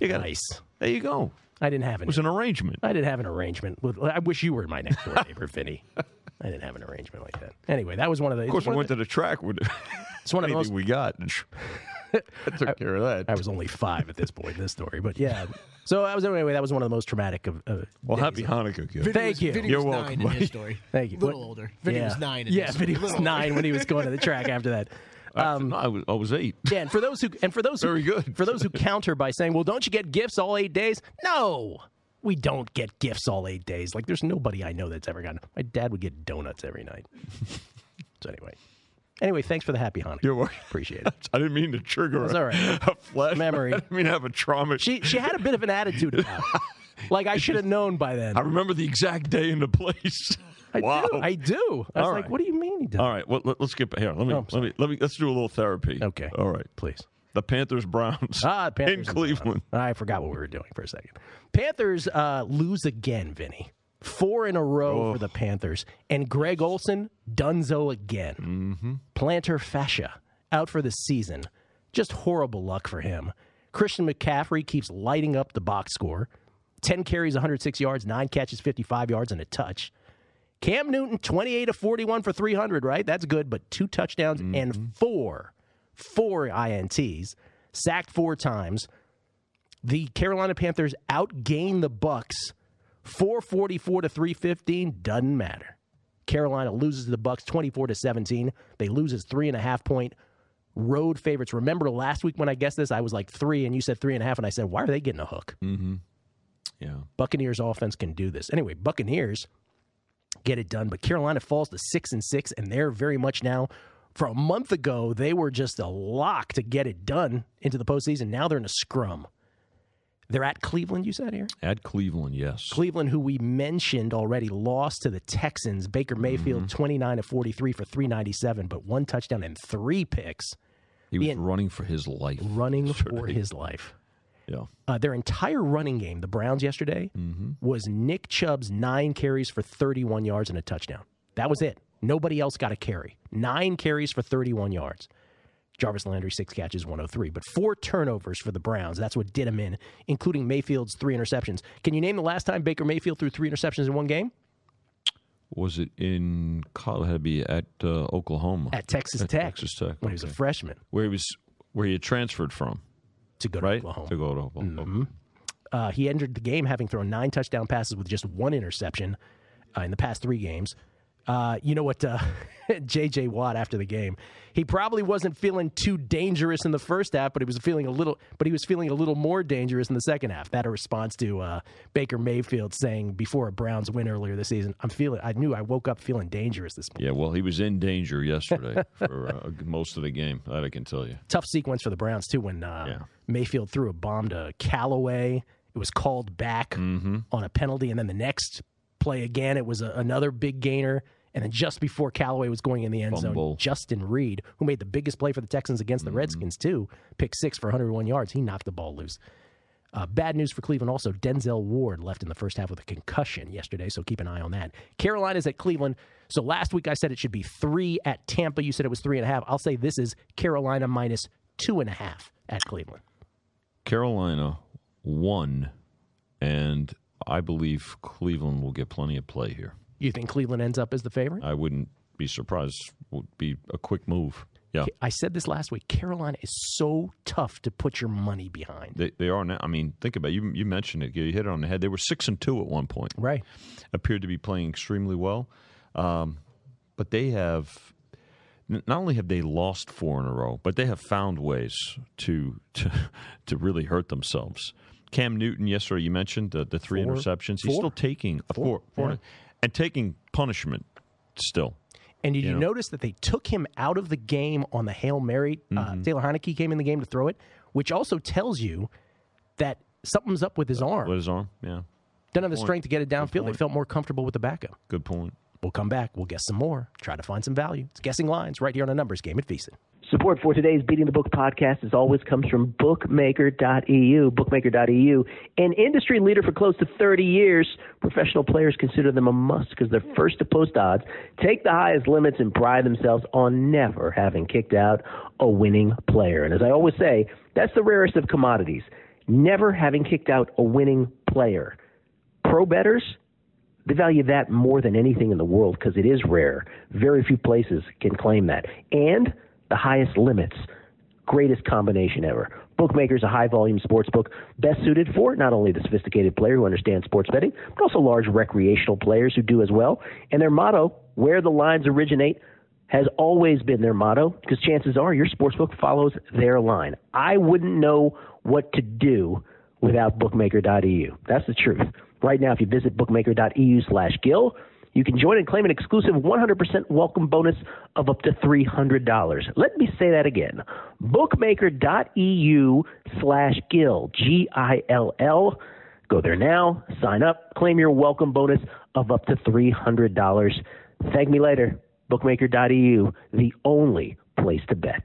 You got nice. There you go. I didn't have It an. was an arrangement. I didn't have an arrangement. With, I wish you were my next door neighbor, Vinny. I didn't have an arrangement like that. Anyway, that was one of the. Of course, we went the, to the track with It's one of the anything most- we got. I took care of that. I was only five at this point in this story, but yeah. So I was anyway. That was one of the most traumatic of. Uh, Well, days happy of- Hanukkah, kid. Vinny Thank was, you. Vinny You're was welcome, nine in his story. Thank you. A little What- older. Vinny yeah. was nine. In Yeah, his Vinny story. was Little nine when he was going to the track after that. Um, I was I was eight. yeah, and for those who and for those who, Very good. for those who counter by saying, "Well, don't you get gifts all eight days?" No, we don't get gifts all eight days. Like, there's nobody I know that's ever gotten. My dad would get donuts every night. so anyway, anyway, thanks for the happy Hanukkah. You're welcome. Appreciate it. I didn't mean to trigger That's a, all right. a flash Memory. I didn't mean to have a trauma. She she had a bit of an attitude about it. Like I should have known by then. I remember the exact day and the place. I wow. do. I do. I was All like, right. what do you mean he does? All right. Well, let, us get here. Let me, Oh, I'm let me let me let's do a little therapy. Okay. All right. Please. The Panthers Browns. Ah, Panthers in and Cleveland. I forgot what we were doing for a second. Panthers uh, lose again, Vinny. Four in a row Oh. for the Panthers. And Greg Olsen, Dunzo again. Mm-hmm. Plantar fascia out for the season. Just horrible luck for him. Christian McCaffrey keeps lighting up the box score 10 carries, 106 yards, 9 catches, 55 yards, and a touch. Cam Newton, 28 of 41 for 300, right? That's good, but two touchdowns and four, four INTs, sacked four times. The Carolina Panthers outgain the Bucks 444 to 315. Doesn't matter. Carolina loses to the Bucks 24 to 17. They lose as three and a half point road favorites. Remember last week when I guessed this, I was like three, and you said three and a half, and I said, why are they getting a hook? Mm-hmm. Yeah. Buccaneers offense can do this. Anyway, Buccaneers get it done, but Carolina falls to six and six, and they're very much now. For a month ago, they were just a lock to get it done into the postseason. Now they're in a scrum. They're at Cleveland, you said here? At Cleveland, yes. Cleveland, who we mentioned already, lost to the Texans. Baker Mayfield, Mm-hmm. 29 of 43 for 397, but one touchdown and three picks. He was Being- running for his life. running for his life. Yeah. Uh, their entire running game, the Browns yesterday, Mm-hmm. was Nick Chubb's nine carries for 31 yards and a touchdown. That was it. Nobody else got a carry. Nine carries for 31 yards. Jarvis Landry, six catches, 103. But four turnovers for the Browns. That's what did him in, including Mayfield's three interceptions. Can you name the last time Baker Mayfield threw three interceptions in one game? Was it in college? Had to be at uh, Oklahoma. At Texas At Tech. Texas Tech. When he was a freshman. Where he was, where he had transferred from. To go to right? Oklahoma. To go to Oklahoma. Mhm. Uh, he entered the game having thrown nine touchdown passes with just one interception uh, in the past three games. Uh, you know what? Uh, J.J. Watt after the game, he probably wasn't feeling too dangerous in the first half, but he was feeling a little. But he was feeling a little more dangerous in the second half. That a response to uh, Baker Mayfield saying before a Browns win earlier this season, "I'm feeling. I knew I woke up feeling dangerous this morning." Yeah, well, he was in danger yesterday for uh, most of the game. That I can tell you. tough sequence for the Browns too when uh, Mayfield threw a bomb to Callaway. It was called back Mm-hmm. on a penalty, and then the next play again, it was a, another big gainer. And then just before Callaway was going in the end zone, Justin Reid, who made the biggest play for the Texans against the Redskins too, pick six for 101 yards. He knocked the ball loose. Uh, bad news for Cleveland also. Denzel Ward left in the first half with a concussion yesterday, so keep an eye on that. Carolina's at Cleveland. So last week I said it should be three at Tampa. You said it was three and a half. I'll say this is Carolina minus two and a half at Cleveland. Carolina won, and I believe Cleveland will get plenty of play here. You think Cleveland ends up as the favorite? I wouldn't be surprised. Would be a quick move. Yeah, I said this last week. Carolina is so tough to put your money behind. they they are now. I mean, think about it. you. You mentioned it. You hit it on the head. They were six and two at one point. Right. Appeared to be playing extremely well, um, but they have. Not only have they lost four in a row, but they have found ways to to to really hurt themselves. Cam Newton yesterday, you mentioned the, the three Four. interceptions. He's Four. still taking a Four. four, four Yeah. And taking punishment still. And did you, know- notice that they took him out of the game on the Hail Mary? Uh, Mhm. Taylor Heinicke came in the game to throw it, which also tells you that something's up with his arm. With his arm, yeah. Doesn't have the strength to get it downfield. They felt more comfortable with the backup. Good point. We'll come back. We'll guess some more. Try to find some value. It's guessing lines right here on a numbers game at VSiN. Support for today's Beating the Book podcast, as always, comes from Bookmaker.eu. Bookmaker.eu, an industry leader for close to 30 years. Professional players consider them a must because they're first to post odds, take the highest limits, and pride themselves on never having kicked out a winning player. And as I always say, that's the rarest of commodities. Never having kicked out a winning player. Pro bettors, they value that more than anything in the world because it is rare. Very few places can claim that. And the highest limits. Greatest combination ever. Bookmakers, a high volume sports book, best suited for not only the sophisticated player who understands sports betting, but also large recreational players who do as well. And their motto, where the lines originate, has always been their motto because chances are your sportsbook follows their line. I wouldn't know what to do without bookmaker.eu. That's the truth. Right now, if you visit bookmaker.eu slash Gill, you can join and claim an exclusive 100% welcome bonus of up to $300. Let me say that again. Bookmaker.eu slash Gill, G I L L. Go there now, sign up, claim your welcome bonus of up to $300. Thank me later. Bookmaker.eu, the only place to bet.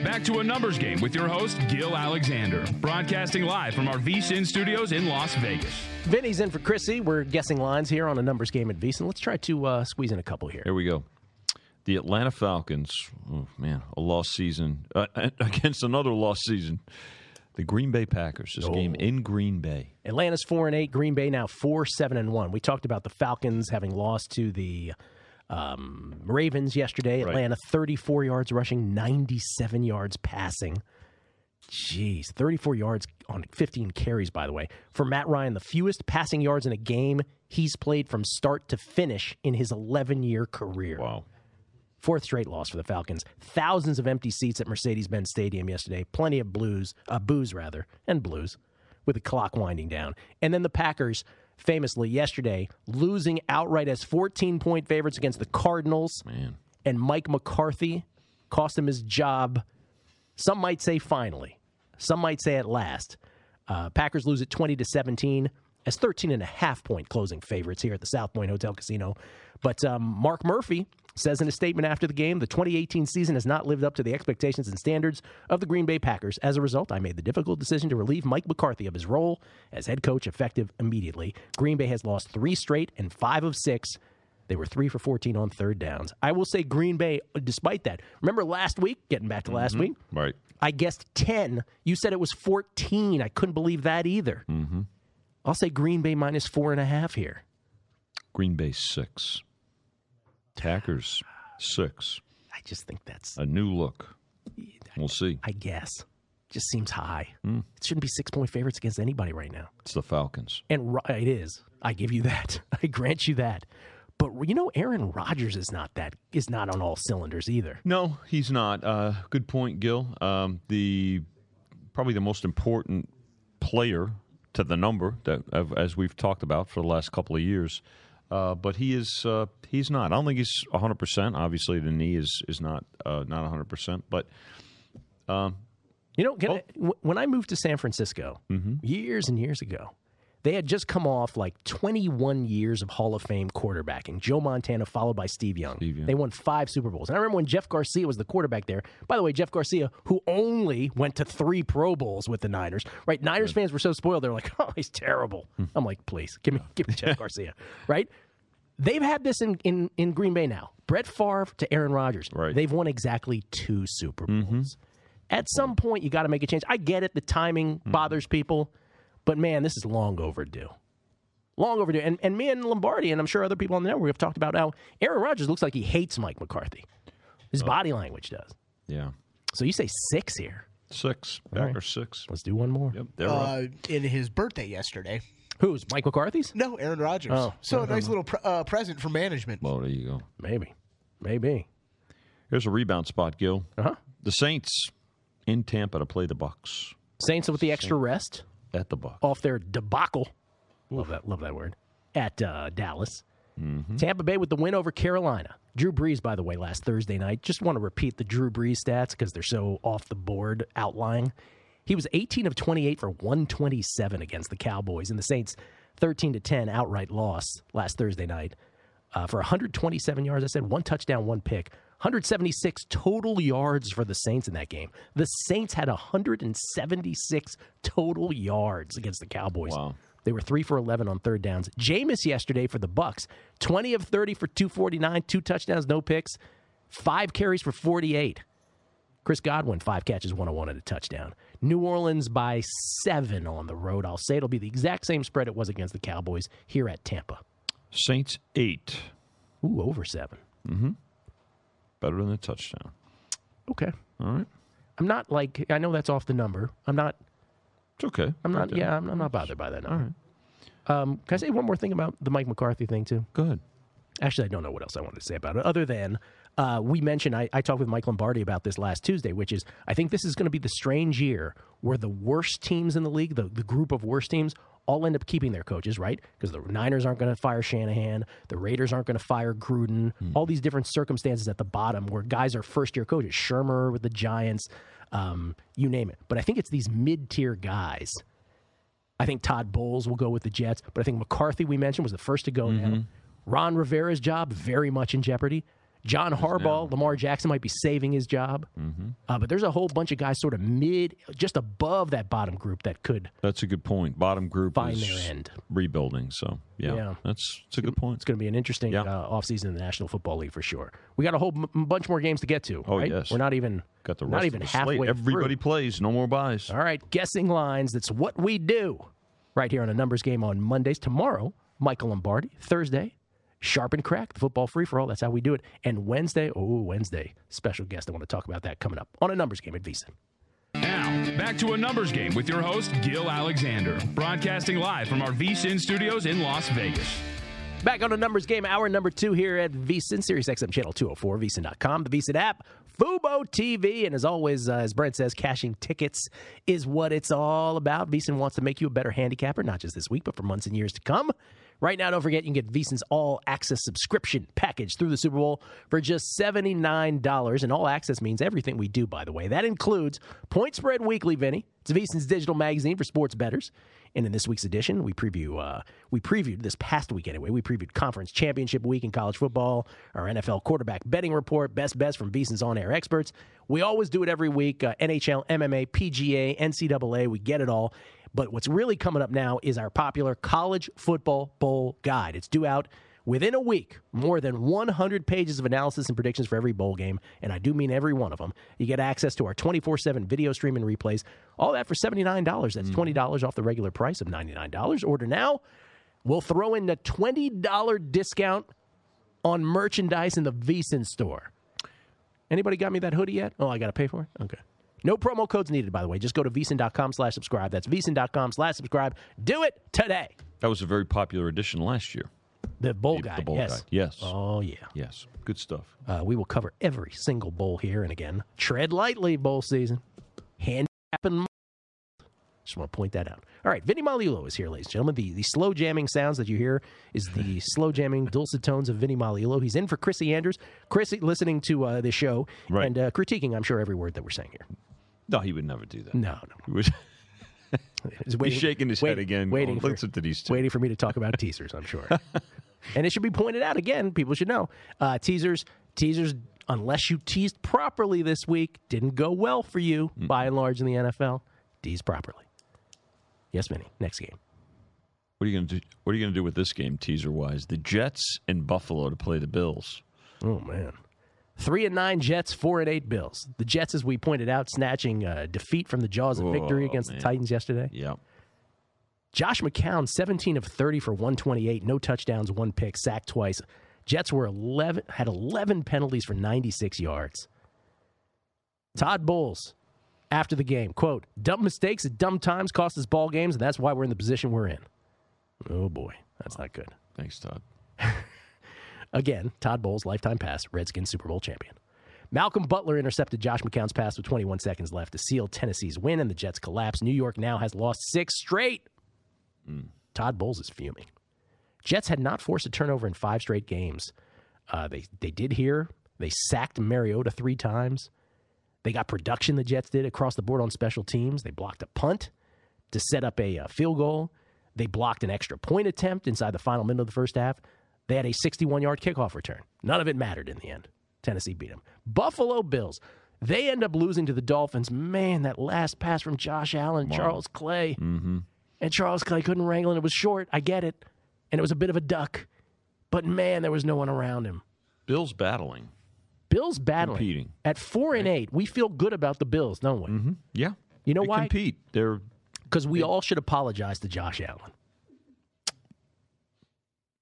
Now, back to a numbers game with your host, Gil Alexander, broadcasting live from our VSIN studios in Las Vegas. Vinny's in for Chrissy. We're guessing lines here on a numbers game at VSiN. Let's try to uh, squeeze in a couple here. Here we go. The Atlanta Falcons, oh man, a lost season uh, against another lost season. The Green Bay Packers. This game in Green Bay. Atlanta's four and eight. Green Bay now four seven and one. We talked about the Falcons having lost to the um, Ravens yesterday. Atlanta thirty four yards rushing, ninety seven yards passing. Jeez, thirty four yards on fifteen carries. By the way, for Matt Ryan, the fewest passing yards in a game he's played from start to finish in his eleven year career. Wow. Fourth straight loss for the Falcons. Thousands of empty seats at Mercedes-Benz Stadium yesterday. Plenty of blues, uh, booze rather, and blues, with the clock winding down. And then the Packers, famously yesterday, losing outright as 14-point favorites against the Cardinals. Man. And Mike McCarthy cost him his job. Some might say finally. Some might say at last. Uh, Packers lose at 20 to 17 as 13 and a half point closing favorites here at the South Point Hotel Casino. But um, Mark Murphy says in a statement after the game, the 2018 season has not lived up to the expectations and standards of the Green Bay Packers. As a result, I made the difficult decision to relieve Mike McCarthy of his role as head coach effective immediately. Green Bay has lost three straight and five of six. They were three for 14 on third downs. I will say Green Bay, despite that, remember last week, getting back to last Mhm. week, Right. I guessed 10. You said it was 14. I couldn't believe that either. Mm-hmm. I'll say Green Bay minus four and a half here. Green Bay six. Packers six. I just think that's a new look. We'll see. I guess. Just seems high. Hmm. It shouldn't be six point favorites against anybody right now. It's the Falcons. And it is. I give you that. I grant you that. But you know, Aaron Rodgers is not that is not on all cylinders either. No, he's not. Uh, good point, Gil. Um, the probably the most important player to the number that as we've talked about for the last couple of years. Uh, but he is uh, he's not. I don't think he's 100. percent Obviously, the knee is is not uh, not 100. percent But um, You know, can I- when I moved to San Francisco Mhm. years and years ago, they had just come off like 21 years of Hall of Fame quarterbacking. Joe Montana, followed by Steve Young. Young. They won five Super Bowls. And I remember when Jeff Garcia was the quarterback there. By the way, Jeff Garcia, who only went to three Pro Bowls with the Niners, right? Niners fans were so spoiled. They're like, oh, he's terrible. Hmm. I'm like, please, give me, give me Jeff Garcia, right? They've had this in, in, in Green Bay now. Brett Favre to Aaron Rodgers. Right. They've won exactly two Super Bowls. At some point, you got to make a change. I get it. The timing bothers people. But man, this is long overdue. Long overdue. And, and me and Lombardi, and I'm sure other people on the network have talked about how Aaron Rodgers looks like he hates Mike McCarthy. His body language does. yeah, So you say six here. six. All right. Packers six. Let's do one more. Yep, they're. Uh, in his birthday yesterday. Who's Mike McCarthy's? No, Aaron Rodgers. Oh, so no, a nice no. little pre- uh, present for management. Well, there you go. Maybe. Maybe. Here's a rebound spot, Gil. Uh-huh. The Saints in Tampa to play the Bucks Saints with the extra rest at the Bucks. off their debacle. Love that. Love that word. At uh, Dallas. Mm-hmm. Tampa Bay with the win over Carolina. Drew Brees, by the way, last Thursday night. Just want to repeat the Drew Brees stats because they're so off the board outlying. He was 18 of 28 for 127 against the Cowboys, and the Saints 13 to 10 outright loss last Thursday night uh, for 127 yards. I said one touchdown, one pick. 176 total yards for the Saints in that game. The Saints had 176 total yards against the Cowboys. Wow. They were three for 11 on third downs. Jameis yesterday for the Bucks, 20 of 30 for 249, two touchdowns, no picks, five carries for 48. Chris Godwin, five catches, 101 and a touchdown. New Orleans by seven on the road. I'll say it'll be the exact same spread it was against the Cowboys here at Tampa. Saints eight. Ooh, over seven. Mm-hmm. Better than a touchdown. Okay. All right. I'm not like I know that's off the number. I'm not. It's okay. I'm not. Yeah, I'm, I'm not bothered by that All number. Um, can I say one more thing about the Mike McCarthy thing too? Go ahead. Actually, I don't know what else I wanted to say about it, other than uh, we mentioned I, I talked with Mike Lombardi about this last Tuesday, which is I think this is going to be the strange year where the worst teams in the league, the, the group of worst teams, all end up keeping their coaches, right? Because the Niners aren't going to fire Shanahan, the Raiders aren't going to fire Gruden, all these different circumstances at the bottom where guys are first year coaches, Shurmur with the Giants, um, you name it. But I think it's these mid tier guys. I think Todd Bowles will go with the Jets, but I think McCarthy, we mentioned, was the first to go now. Ron Rivera's job very much in jeopardy. John Harbaugh, Lamar Jackson might be saving his job. Uh, but there's a whole bunch of guys sort of mid, just above that bottom group that could. That's a good point. Bottom group Find is their end. rebuilding. So yeah, Yeah. that's it's a good point. It's going to be an interesting uh, offseason in the National Football League for sure. We got a whole m- bunch more games to get to. Oh right? yes, We're not even got the not even the halfway. slate. Everybody through. plays. No more buys. All right, guessing lines. That's what we do right here on a numbers game on Mondays. Tomorrow, Michael Lombardi. Thursday, Sharp and Crack, the football free for all. That's how we do it. And Wednesday, oh, Wednesday, special guest. I want to talk about that coming up on a numbers game at VSiN. Now, back to a numbers game with your host, Gil Alexander, broadcasting live from our VSIN studios in Las Vegas. Back on a numbers game, hour number two here at VSiN, Sirius XM Channel 204, VSiN.com, the VSiN app, Fubo TV. And as always, uh, as Brent says, cashing tickets is what it's all about. VSiN wants to make you a better handicapper, not just this week, but for months and years to come. Right now, don't forget you can get VSiN's all access subscription package through the Super Bowl for just $79. And all access means everything we do, by the way. That includes Point Spread Weekly, Vinny. It's VSiN's digital magazine for sports betters. And in this week's edition, we preview uh, we previewed this past week anyway. We previewed conference championship week in college football, our NFL quarterback betting report, best bets from VSiN's on-air experts. We always do it every week. Uh, NHL, MMA, PGA, NCAA, we get it all. But what's really coming up now is our popular college football bowl guide. It's due out within a week. More than 100 pages of analysis and predictions for every bowl game, and I do mean every one of them. You get access to our 24/7 video stream and replays. All that for $79. That's mm. $20 off the regular price of $99. Order now. We'll throw in a $20 discount on merchandise in the VSiN store. Anybody got me that hoodie yet? Oh, I got to pay for it? Okay. No promo codes needed, by the way. Just go to vsin.com slash subscribe. That's vsin.com slash subscribe. Do it today. That was a very popular edition last year. The bowl The- guide. the bowl yes. guide. Yes. Oh, yeah. Yes. Good stuff. Uh, we will cover every single bowl here. And again, tread lightly, bowl season. Handicapping. Just want to point that out. All right, Vinny Magliulo is here, ladies and gentlemen. The, the slow jamming sounds that you hear is the slow jamming dulcet tones of Vinny Magliulo. He's in for Chrissy Andrews. Chrissy listening to uh, the show Right. and uh, critiquing, I'm sure, every word that we're saying here. No, he would never do that. No, no. He was He's He's shaking his head again. Waiting, Oh, for, listen to these two. waiting for me to talk about teasers. I'm sure, and it should be pointed out again. People should know uh, teasers. Teasers, unless you teased properly this week, didn't go well for you by and large in the NFL. Tease properly. Yes, Vinny. Next game. What are you going to do? What are you going to do with this game, teaser wise? The Jets in Buffalo to play the Bills. Oh man, three and nine Jets, four and eight Bills. The Jets, as we pointed out, snatching uh, defeat from the jaws of victory against man. the Titans yesterday. Yeah. Josh McCown, 17 of 30 for 128, no touchdowns, one pick, sacked twice. Jets were 11 had 11 penalties for 96 yards. Todd Bowles after the game, quote, "Dumb mistakes at dumb times cost us ball games, and that's why we're in the position we're in." Oh boy, that's not good. Thanks, Todd. Again, Todd Bowles, lifetime pass, Redskins Super Bowl champion. Malcolm Butler intercepted Josh McCown's pass with 21 seconds left to seal Tennessee's win, and the Jets collapse. New York now has lost six straight. Todd Bowles is fuming. Jets had not forced a turnover in five straight games. Uh, they they did here. They sacked Mariota three times. They got production. The Jets did across the board on special teams. They blocked a punt to set up a, uh field goal. They blocked an extra point attempt inside the final minute of the first half. They had a 61 yard kickoff return. None of it mattered in the end. Tennessee beat them. Buffalo Bills. They end up losing to the Dolphins. Man, that last pass from Josh Allen, Wow. Charles Clay. Mm-hmm. And Charles Clay couldn't wrangle, and it was short. I get it. And it was a bit of a duck. But man, there was no one around him. Bill's battling. Bills battling. Competing. At four and eight, we feel good about the Bills, don't we? Mm-hmm. Yeah. You know They why? compete. They're Because we all should apologize to Josh Allen.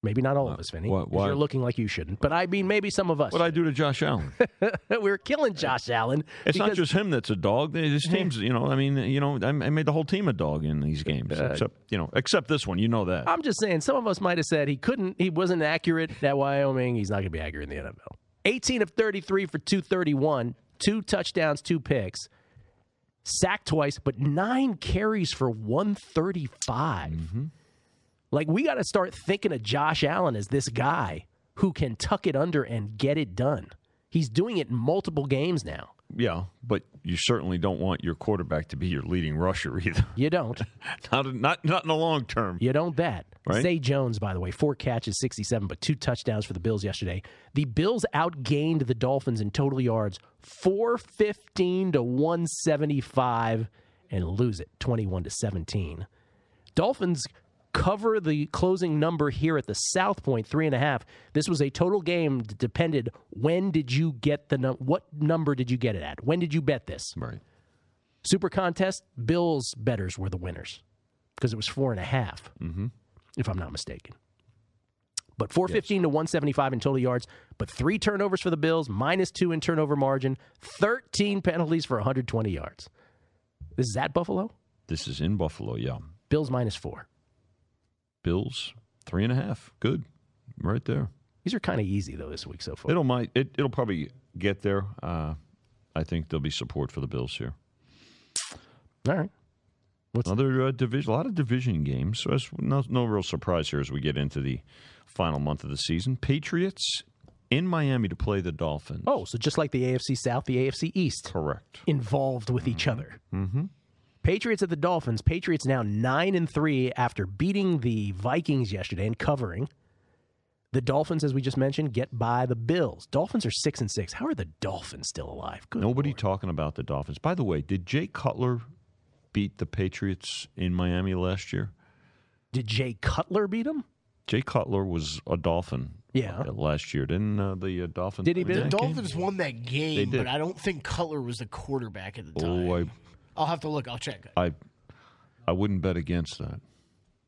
Maybe not all of us, Vinny. 'cause why? You're looking like you shouldn't. But I mean, maybe some of us. what I do to Josh Allen. We're killing Josh Allen. It's not just him that's a dog. His team's, you know, I mean, you know, I made the whole team a dog in these games, Uh, except, you know, except this one. You know that. I'm just saying, some of us might have said he couldn't, he wasn't accurate at Wyoming. He's not going to be accurate in the NFL. 18 of 33 for 231, two touchdowns, two picks, sacked twice, but nine carries for 135. Like, we got to start thinking of Josh Allen as this guy who can tuck it under and get it done. He's doing it in multiple games now. Yeah, but you certainly don't want your quarterback to be your leading rusher either. You don't. not, not, not in the long term. You don't bet. Right? Zay Jones, by the way, four catches, 67, but two touchdowns for the Bills yesterday. The Bills outgained the Dolphins in total yards 415 to 175 and lose it 21 to 17. Dolphins cover the closing number here at the South Point, three and a half. This was a total game that depended when did you get the num- what number did you get it at? When did you bet this? Right. Super contest, Bills betters were the winners because it was four and a half, mm-hmm. if I'm not mistaken. But 415 to 175 in total yards, but three turnovers for the Bills, minus two in turnover margin, 13 penalties for 120 yards. This is at Buffalo? This is in Buffalo, yeah. Bills minus four. Bills, three and a half. Good. Right there. These are kind of easy, though, this week so far. It'll might it, it'll probably get there. Uh, I think there'll be support for the Bills here. All right. Another uh, division, a lot of division games. So it's no, no real surprise here as we get into the final month of the season. Patriots in Miami to play the Dolphins. Oh, so just like the AFC South, the AFC East. Correct. Involved with each other. Mm-hmm. Patriots at the Dolphins. Patriots now nine and three after beating the Vikings yesterday and covering. The Dolphins, as we just mentioned, get by the Bills. Dolphins are six and six. How are the Dolphins still alive? Good. Nobody talking about the Dolphins. By the way, did Jay Cutler beat the Patriots in Miami last year? Did Jay Cutler beat them? Jay Cutler was a Dolphin. Yeah. uh, last year, didn't uh, the uh, Dolphins? Did he win The that game? Dolphins won that game, but I don't think Cutler was the quarterback at the time. Oh, I, I'll have to look. I'll check. I, I wouldn't bet against that.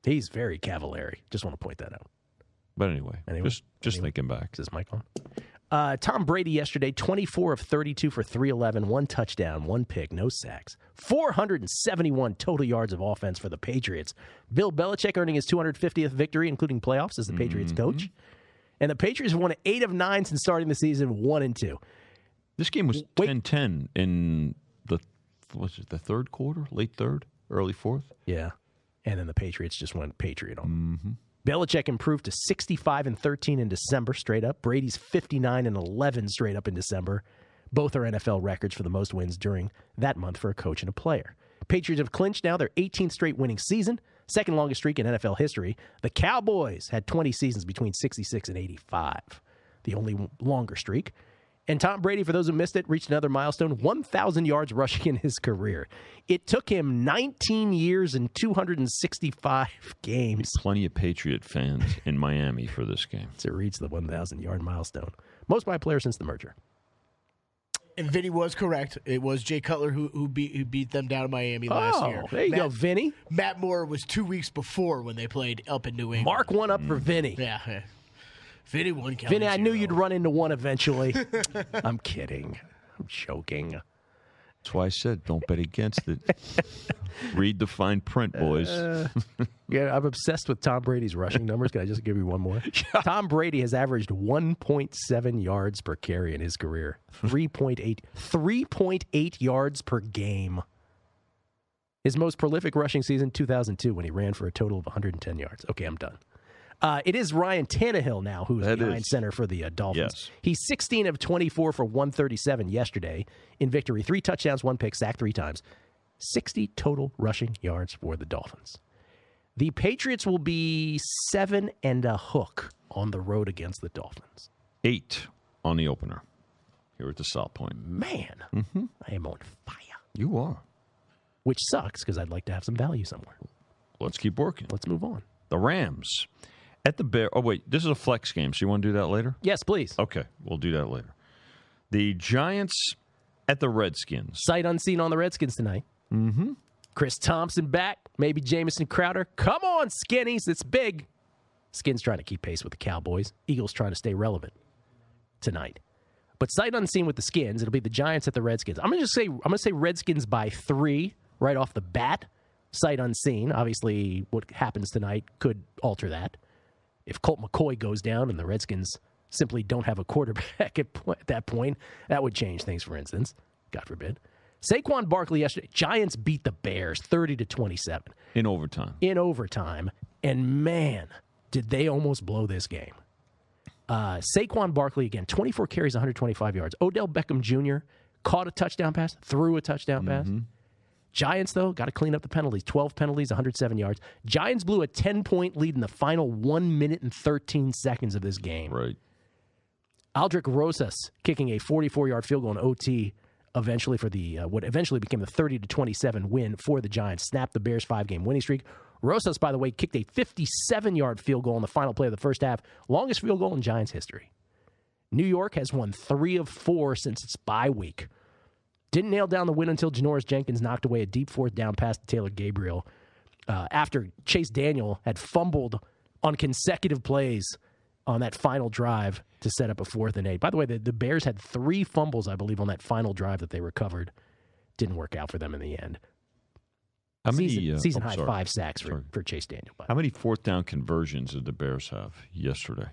He's very cavallari. Just want to point that out. But anyway, Anyway, just just anyway. thinking back. Is this mic on? Uh, Tom Brady yesterday, 24 of 32 for 311, one touchdown, one pick, no sacks, 471 total yards of offense for the Patriots. Bill Belichick earning his 250th victory, including playoffs, as the Patriots coach. And the Patriots won eight of nine since starting the season, one and two. This game was 10-10 in what's it, the third quarter, late third, early fourth. Yeah. And then the Patriots just went Patriot on. Mm-hmm. Belichick improved to 65 and 13 in December straight up. Brady's 59 and 11 straight up in December. Both are NFL records for the most wins during that month for a coach and a player. Patriots have clinched now their 18th straight winning season, second longest streak in NFL history. The Cowboys had 20 seasons between 66 and 85, the only longer streak. And Tom Brady, for those who missed it, reached another milestone 1,000 yards rushing in his career. It took him 19 years and 265 games Plenty of Patriot fans in Miami for this game. to reach the 1,000 yard milestone. Most by a player since the merger. And Vinny was correct. It was Jay Cutler who who beat who beat them down in Miami last Oh, year. there you go, Vinny. Matt Moore was two weeks before when they played up in New England. Mark one up for mm. Vinny. Yeah. Yeah. Vinny won. Kelly Vinny, I knew you'd run into one eventually. I'm kidding. I'm joking. That's why I said don't bet against it. Read the fine print, boys. Uh, yeah, I'm obsessed with Tom Brady's rushing numbers. Can I just give you one more? Tom Brady has averaged 1.7 yards per carry in his career. 3.8 3.8 yards per game. His most prolific rushing season 2002 when he ran for a total of 110 yards. Okay, I'm done. Uh, it is Ryan Tannehill now who's That behind is. center for the uh, Dolphins. Yes. He's 16 of 24 for 137 yesterday in victory. Three touchdowns, one pick, sacked three times. 60 total rushing yards for the Dolphins. The Patriots will be seven and a hook on the road against the Dolphins. Eight on the opener here at the South Point. Man, Mm-hmm. I am on fire. You are. Which sucks because I'd like to have some value somewhere. Let's keep working. Let's move on. The Rams at the Bear. Oh wait, this is a flex game. So you want to do that later? Yes, please. Okay, we'll do that later. The Giants at the Redskins. Sight unseen on the Redskins tonight. Mm-hmm. Chris Thompson back. Maybe Jamison Crowder. Come on, skinnies. It's big. Skins trying to keep pace with the Cowboys. Eagles trying to stay relevant tonight. But sight unseen with the Skins, it'll be the Giants at the Redskins. I'm gonna just say I'm gonna say Redskins by three right off the bat. Sight unseen. Obviously, what happens tonight could alter that. If Colt McCoy goes down and the Redskins simply don't have a quarterback at, po- at that point, that would change things. For instance, God forbid. Saquon Barkley yesterday. Giants beat the Bears 30 to 27 in overtime. in overtime, and man, did they almost blow this game. Uh, Saquon Barkley again, 24 carries, 125 yards. Odell Beckham Jr. caught a touchdown pass, threw a touchdown pass. Giants, though, got to clean up the penalties. 12 penalties, 107 yards. Giants blew a 10 point lead in the final one minute and 13 seconds of this game. Right. Aldrick Rosas kicking a 44 yard field goal in OT eventually for the uh, what eventually became the 30 to 27 win for the Giants, snapped the Bears' five game winning streak. Rosas, by the way, kicked a 57 yard field goal in the final play of the first half, longest field goal in Giants history. New York has won three of four since its bye week. Didn't nail down the win until Janoris Jenkins knocked away a deep fourth down pass to Taylor Gabriel uh, after Chase Daniel had fumbled on consecutive plays on that final drive to set up a fourth and eight. By the way, the, the Bears had three fumbles, I believe, on that final drive that they recovered. Didn't work out for them in the end. How many season, uh, season oh, high sorry. five sacks for, for Chase Daniel. How many fourth down conversions did the Bears have yesterday?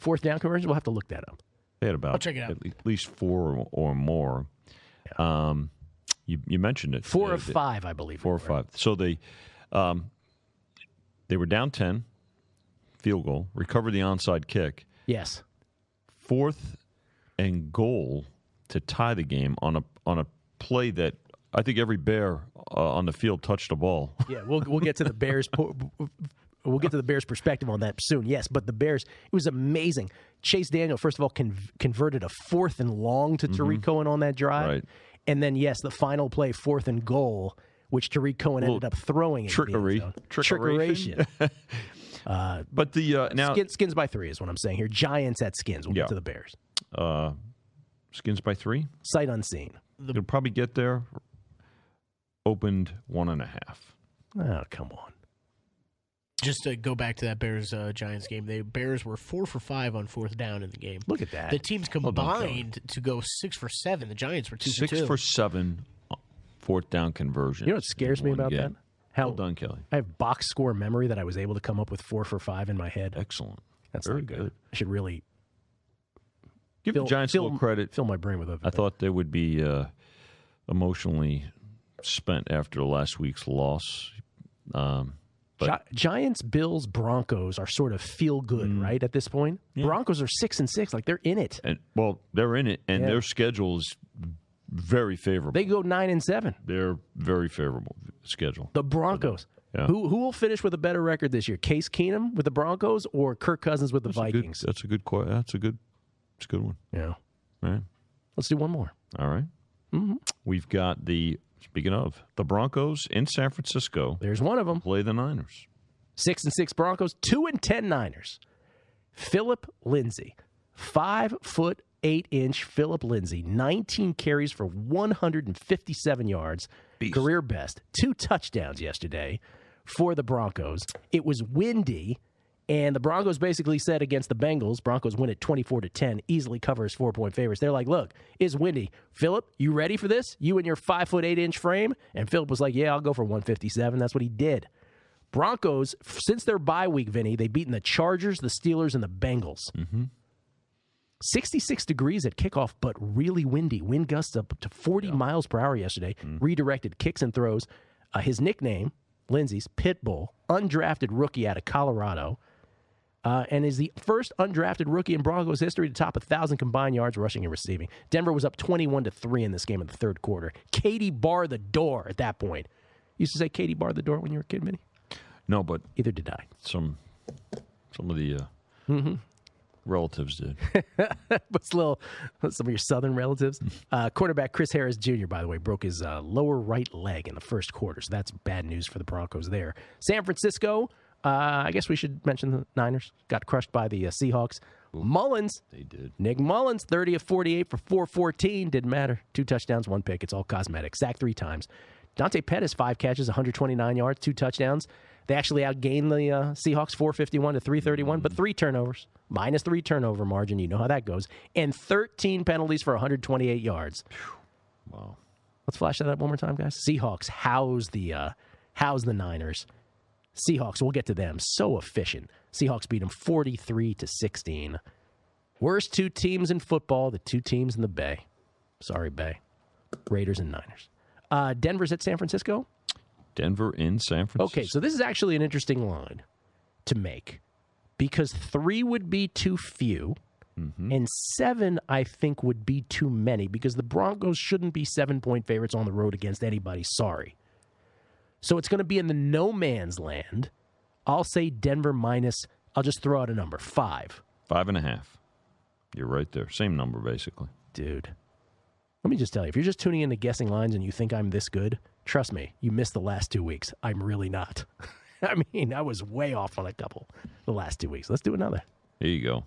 fourth down conversions, we'll have to look that up. They had about I'll check it out. at least four or, or more. Um, you you mentioned it. Four Uh, of five, I believe. Four or five. So they um, they were down ten, field goal, recovered the onside kick, Yes. fourth and goal to tie the game on a on a play that I think every Bear uh, on the field touched the ball. Yeah, we'll we'll get to the Bears. po- We'll get to the Bears' perspective on that soon. Yes, but the Bears, it was amazing. Chase Daniel, first of all, con- converted a fourth and long to Tarik Cohen on that drive, Right. and then yes, the final play, fourth and goal, which Tarik Cohen ended up throwing the trickery. Trickeration. Trickeration. uh, but the uh, now skins, skins by three is what I'm saying here. Giants at skins. We'll Yeah. get to the Bears. uh, skins by three. Sight unseen. They'll probably get there. Opened one and a half. Oh come on. Just to go back to that Bears uh, Giants game, the Bears were four for five on fourth down in the game. Look at that. The teams Well done, Kelly. combined to go six for seven. The Giants were two Six for two. for seven uh, down conversions. You know what scares me about game. that? How well done, Kelly. I have box score memory that I was able to come up with four for five in my head. Excellent. That's Very good. good. I should really Give fill, the Giants fill, a little credit. Fill my brain with other I thought they would be uh, emotionally spent after last week's loss. Um, but Gi- Giants, Bills, Broncos are sort of feel good, Mm. right? At this point, Broncos are six and six, like they're in it. and well, they're in it, and Yeah. their schedule is very favorable. They go nine and seven. They're very favorable schedule. The Broncos. Yeah. Who who will finish with a better record this year? Case Keenum with the Broncos or Kirk Cousins with the That's a good- Vikings? that's a good. That's a good. It's a good one. Yeah. Right. Let's do one more. All right. Mhm. We've got the speaking of the Broncos in San Francisco. There's one of them. Play the Niners. Six and six Broncos, two and ten Niners. Philip Lindsay, five foot eight inch Philip Lindsay, 19 carries for 157 yards, career best, two touchdowns yesterday for the Broncos. It was windy, and the Broncos basically said against the Bengals, Broncos win at 24 to 10, easily covers four point favorites. They're like, look, it's windy. Philip, you ready for this? You and your five foot eight inch frame? And Philip was like, yeah, I'll go for 157. That's what he did. Broncos, since their bye week, Vinny, they've beaten the Chargers, the Steelers, and the Bengals. Mm-hmm. 66 degrees at kickoff, but really windy. Wind gusts up to 40 miles per hour yesterday. Redirected kicks and throws. Uh, his nickname, Lindsay's Pitbull, undrafted rookie out of Colorado. Uh, and is the first undrafted rookie in Broncos history to top a 1,000 combined yards rushing and receiving. Denver was up 21 to 3 in this game in the third quarter. Katie bar the door at that point. You used to say Katie bar the door when you were a kid, Minnie? No, but either did I. Some some of the uh, Mm-hmm. relatives did. What's little some of your southern relatives? Uh, quarterback Chris Harris Jr. by the way broke his uh, lower right leg in the first quarter, so that's bad news for the Broncos there. San Francisco, uh, I guess we should mention the Niners got crushed by the uh, Seahawks. Mullens, they did. Nick Mullens, thirty of forty-eight for four fourteen, didn't matter. Two touchdowns, one pick. It's all cosmetic. Sacked three times. Dante Pettis five catches, 129 yards, two touchdowns. They actually outgained the uh, Seahawks 451 to 331, but three turnovers, minus three turnover margin. You know how that goes. And 13 penalties for 128 yards. Wow. Let's flash that up one more time, guys. Seahawks house the uh, house the Niners. Seahawks, we'll get to them. So efficient. Seahawks beat them 43 to 16. Worst two teams in football, the two teams in the Bay. Sorry, Bay. Raiders and Niners. Uh, Denver's at San Francisco. Denver in San Francisco. Okay, so this is actually an interesting line to make because three would be too few, and seven, I think, would be too many because the Broncos shouldn't be seven point favorites on the road against anybody. Sorry. So it's going to be in the no man's land. I'll say Denver minus, I'll just throw out a number five. Five and a half. You're right there. Same number, basically. Dude. Let me just tell you, if you're just tuning in to guessing lines and you think I'm this good, trust me, you missed the last two weeks. I'm really not. I mean, I was way off on a couple the last two weeks. Let's do another. Here you go.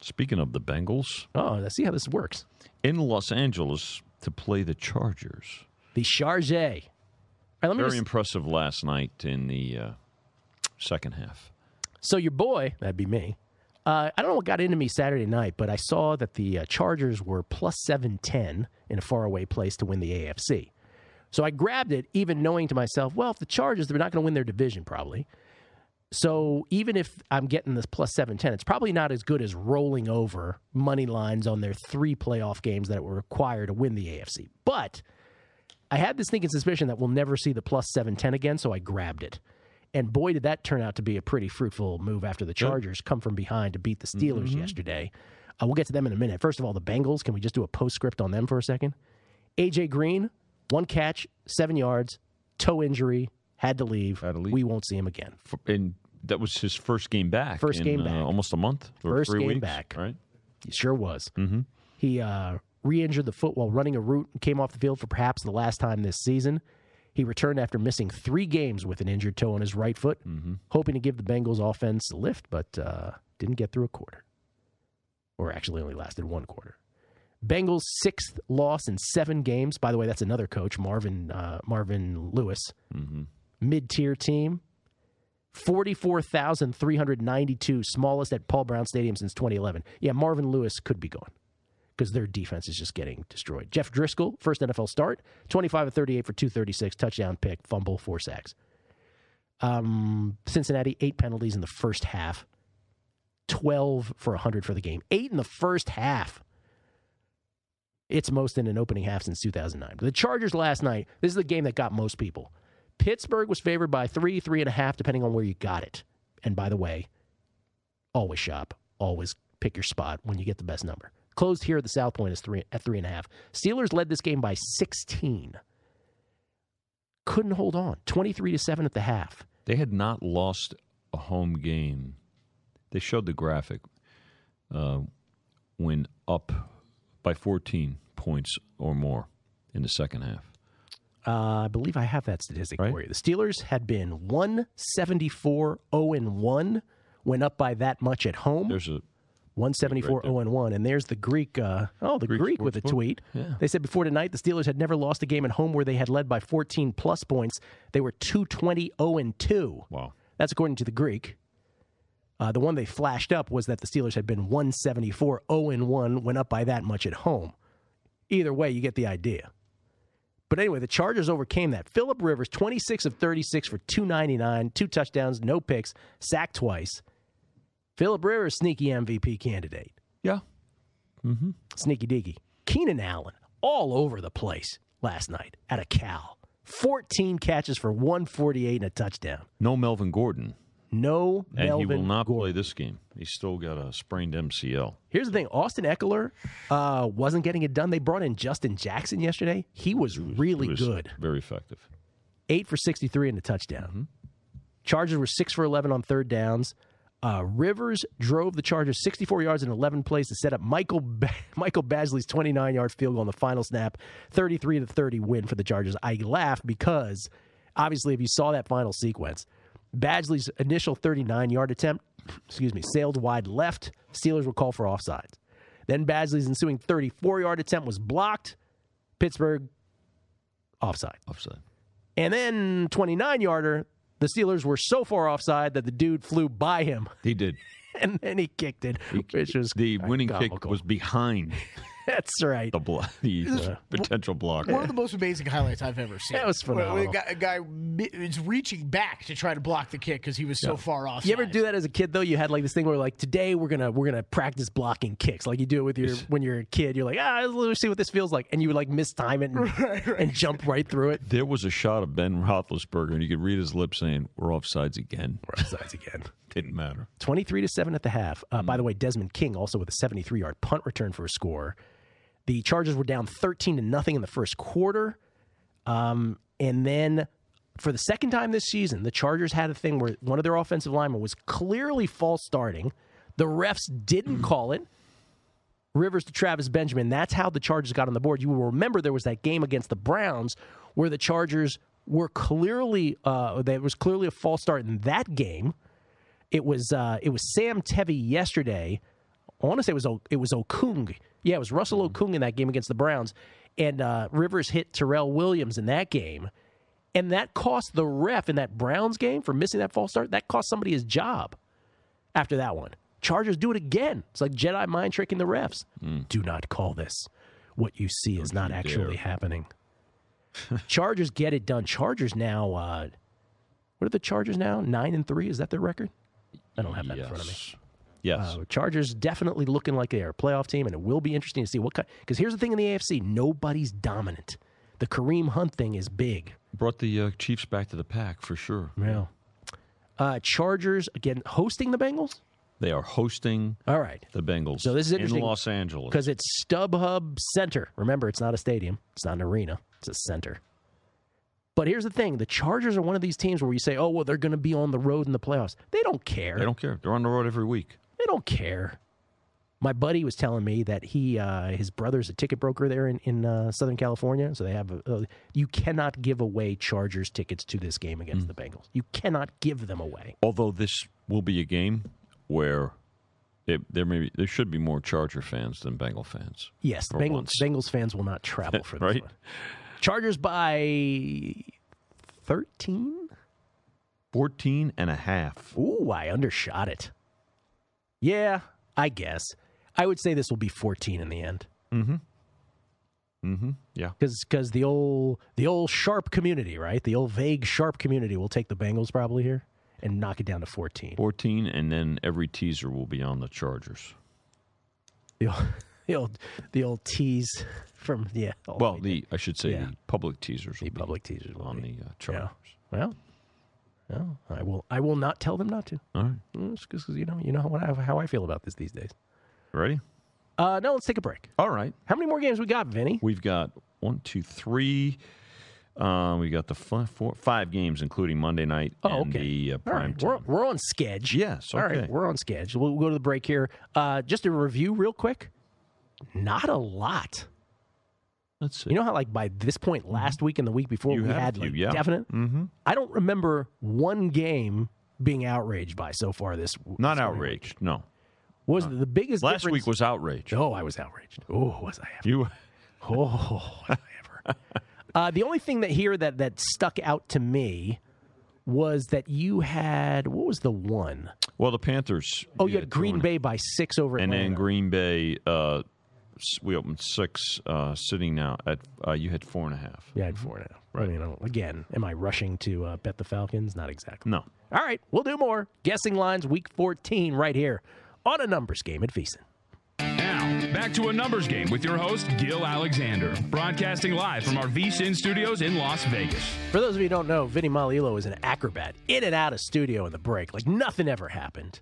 Speaking of the Bengals. Oh, let's see how this works. In Los Angeles to play the Chargers. The Charge. All right, let me Very just- impressive last night in the uh, second half. So your boy, that'd be me. Uh, I don't know what got into me Saturday night, but I saw that the uh, Chargers were plus 710 in a faraway place to win the AFC. So I grabbed it, even knowing to myself, well, if the Chargers, they're not going to win their division probably. So even if I'm getting this plus 710, it's probably not as good as rolling over money lines on their three playoff games that were required to win the AFC. But I had this thinking suspicion that we'll never see the plus 710 again, so I grabbed it. And boy, did that turn out to be a pretty fruitful move after the Chargers come from behind to beat the Steelers Mhm. yesterday. Uh, we'll get to them in a minute. First of all, the Bengals. Can we just do a postscript on them for a second? AJ Green, one catch, seven yards, toe injury, had to leave. Had to leave. We won't see him again. F- And that was his first game back. First in, game uh, back. almost a month. Or First three game weeks, back. Right. He sure was. Mm-hmm. He uh, re injured the foot while running a route and came off the field for perhaps the last time this season. He returned after missing three games with an injured toe on his right foot, hoping to give the Bengals offense a lift, but uh, didn't get through a quarter. Or actually only lasted one quarter. Bengals' sixth loss in seven games. By the way, that's another coach, Marvin uh, Marvin Lewis. Mid tier team. 44,392, smallest at Paul Brown Stadium since 2011. Yeah, Marvin Lewis could be gone because their defense is just getting destroyed. Jeff Driscoll, first NFL start, 25 of 38 for 236, touchdown pick, fumble, four sacks. Um, Cincinnati, eight penalties in the first half, 12 for 100 for the game. Eight in the first half. It's most in an opening half since 2009. The Chargers last night, this is the game that got most people. Pittsburgh was favored by three, three and a half, depending on where you got it. And by the way, always shop, always pick your spot when you get the best number. Closed here at the South Point is three at three and a half. Steelers led this game by 16. Couldn't hold on. 23 to 7 at the half. They had not lost a home game. They showed the graphic uh, when up by 14 points or more in the second half. Uh, I believe I have that statistic for you. The Steelers had been 174 0 and 1, went up by that much at home. There's a 174 0 and 1. And there's the Greek, uh, oh, the Greek, with a tweet. Yeah. They said before tonight the Steelers had never lost a game at home where they had led by 14 plus points. They were 220 0 and 2. Wow. That's according to the Greek. Uh, the one they flashed up was that the Steelers had been 174 0 and 1, went up by that much at home. Either way, you get the idea. But anyway, the Chargers overcame that. Philip Rivers, 26 of 36 for 299, two touchdowns, no picks, sacked twice. Philip Rivers, sneaky MVP candidate. Yeah. Mm-hmm. Sneaky diggy. Keenan Allen, all over the place last night at a Cal. 14 catches for 148 and a touchdown. No Melvin Gordon. No And Melvin he will not Gordon. play this game. He's still got a sprained MCL. Here's the thing: Austin Ekeler uh, wasn't getting it done. They brought in Justin Jackson yesterday. He was really He was good. Very effective. Eight for 63 and a touchdown. Chargers were six for 11 on third downs. Uh, Rivers drove the Chargers 64 yards in 11 plays to set up Michael ba- Michael Badgley's 29 yard field goal on the final snap, 33 to 30 win for the Chargers. I laugh because obviously, if you saw that final sequence, Badgley's initial 39 yard attempt, excuse me, sailed wide left. Steelers were called for offsides. Then Badgley's ensuing 34 yard attempt was blocked. Pittsburgh offside. Offside. And then 29 yarder, the Steelers were so far offside that the dude flew by him. He did. And then he kicked it, which was The winning kick was behind That's right. the, blo- the uh, potential block. One of the most amazing highlights I've ever seen. That was Where- where phenomenal. A guy, a guy mi- is reaching back to try to block the kick because he was so Yeah. far off. You ever do that as a kid though? You had like this thing where like today we're gonna we're gonna practice blocking kicks, like you do it with your when you're a kid. You're like ah, let's see what this feels like, and you would like mistime it and, and jump right through it. There was a shot of Ben Roethlisberger, and you could read his lips saying, "We're offsides again." We're offsides again. Didn't matter. 23 to 7 at the half. Uh, By the way, Desmond King also with a 73 yard punt return for a score. The Chargers were down 13 to nothing in the first quarter. Um, and then for the second time this season, the Chargers had a thing where one of their offensive linemen was clearly false starting. The refs didn't call it. Rivers to Travis Benjamin. That's how the Chargers got on the board. You will remember there was that game against the Browns where the Chargers were clearly uh, there was clearly a false start in that game. It was uh, it was Sam Tevi yesterday. I want to say it was O- it was Okung. Yeah, it was Russell Okung in that game against the Browns, and uh, Rivers hit Tyrell Williams in that game, and that cost the ref in that Browns game for missing that false start. That cost somebody his job. After that one, Chargers do it again. It's like Jedi mind tricking the refs. Do not call this. What you see is not actually dare. happening. Chargers get it done. Chargers now. Uh, what are the Chargers now? Nine and three. Is that their record? I don't have that in front of me. Yes. Uh, Chargers definitely looking like they are a playoff team, and it will be interesting to see what kind. Because here's the thing in the AFC: nobody's dominant. The Kareem Hunt thing is big. Brought the uh, Chiefs back to the pack for sure. Yeah. Uh, Chargers again hosting the Bengals. They are hosting All right. the Bengals So this is in Los Angeles. because it's StubHub Center. Remember, it's not a stadium. It's not an arena. It's a center. But here's the thing: the Chargers are one of these teams where you say, "Oh, well, they're going to be on the road in the playoffs." They don't care. They don't care. They're on the road every week. They don't care. My buddy was telling me that he, uh, his brother's a ticket broker there in in uh, Southern California. So they have, a, uh, you cannot give away Chargers tickets to this game against the Bengals. You cannot give them away. Although this will be a game where it, there may be, there should be more Charger fans than Bengal fans. Yes, the Bengals. Bengals fans will not travel for this Right. one. Chargers by thirteen. 14 and a half. Ooh, I undershot it. Yeah, I guess. I would say this will be 14 in the end. Mm-hmm. Mm-hmm. Yeah. because the old the old sharp community, right? The old vague sharp community will take the Bengals probably here and knock it down to 14. 14, and then every teaser will be on the Chargers. The old the old, the old tease from yeah. oh, well, the I should say Yeah. the public teasers will the public teasers be on the uh, Chargers. Well, well, I will I will not tell them not to. All right. because you know you know what I, how I feel about this these days. Ready? Uh, no, let's take a break. All right. How many more games we got, Vinny? We've got one, two, three. Uh, we got the five games, including Monday night Oh, and okay. the uh, prime right, we're, we're on schedule. Yes, All right, we're on schedule. We'll, we'll go to the break here. Uh, just a review, real quick. Not a lot. Let's see. You know how, like, by this point last week and the week before, You we had a few, like, yeah. definite. Mm-hmm. I don't remember one game being outraged by so far this. Not this outraged. No. Was the biggest Last difference- week was outrage. Oh, I was outraged. Oh, was I ever? You. Oh, was I ever? uh, the only thing that here that that stuck out to me was that you had what was the one? Well, the Panthers. Oh, you yeah, had Green Bay by six over and then Green Bay. Uh, we opened six, uh, sitting now at. Uh, you had four and a half. Yeah, I had four and a half. Right. You know, again, am I rushing to uh, bet the Falcons? Not exactly. No. All right, we'll do more guessing lines week 14 right here on a numbers game at VSiN. Now, back to a numbers game with your host, Gill Alexander, broadcasting live from our VSiN studios in Las Vegas. For those of you who don't know, Vinny Magliulo is an acrobat, in and out of studio in the break, like nothing ever happened.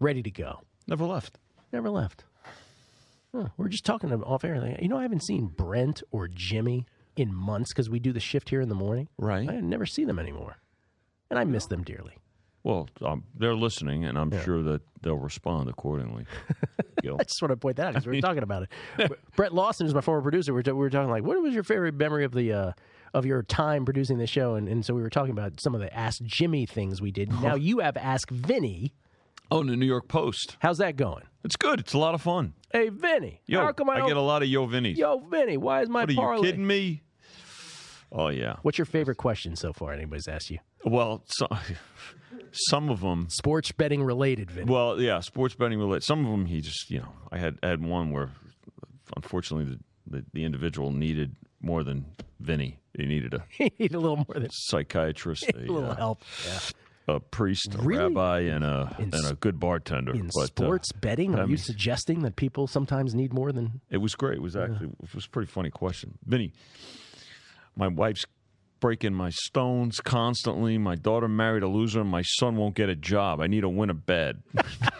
Ready to go. Never left. Never left. Huh, we're just talking off air. Like, You know, I haven't seen Brent or Jimmy in months because we do the shift here in the morning. Right. I never see them anymore. And I miss them dearly. Well, um, they're listening, and I'm Yeah. sure that they'll respond accordingly. I just want to point that out because we were talking about it. Brett Lawson is my former producer. We were, t- we were talking like, what was your favorite memory of the uh, of your time producing the show? And, and so we were talking about some of the Ask Jimmy things we did. Now you have Ask Vinny. Oh, the New York Post. How's that going? It's good. It's a lot of fun. Hey Vinny, Yo, how come I, I get a lot of yo Vinnies. Yo Vinny, why is my what are parlay? you kidding me? Oh yeah. What's your favorite question so far? Anybody's asked you? Well, so, some of them sports betting related. Vinny. Well, yeah, sports betting related. Some of them he just you know I had I had one where unfortunately the, the, the individual needed more than Vinny. He needed a He needed a little more than psychiatrist, a little uh, help. Yeah. A priest, a Really? rabbi, and a In and a good bartender. In But, uh, sports betting, I are you suggesting that people sometimes need more than? It was great. It was actually it was a pretty funny question. Vinny, my wife's breaking my stones constantly. My daughter married a loser. And my son won't get a job. I need to win a bed.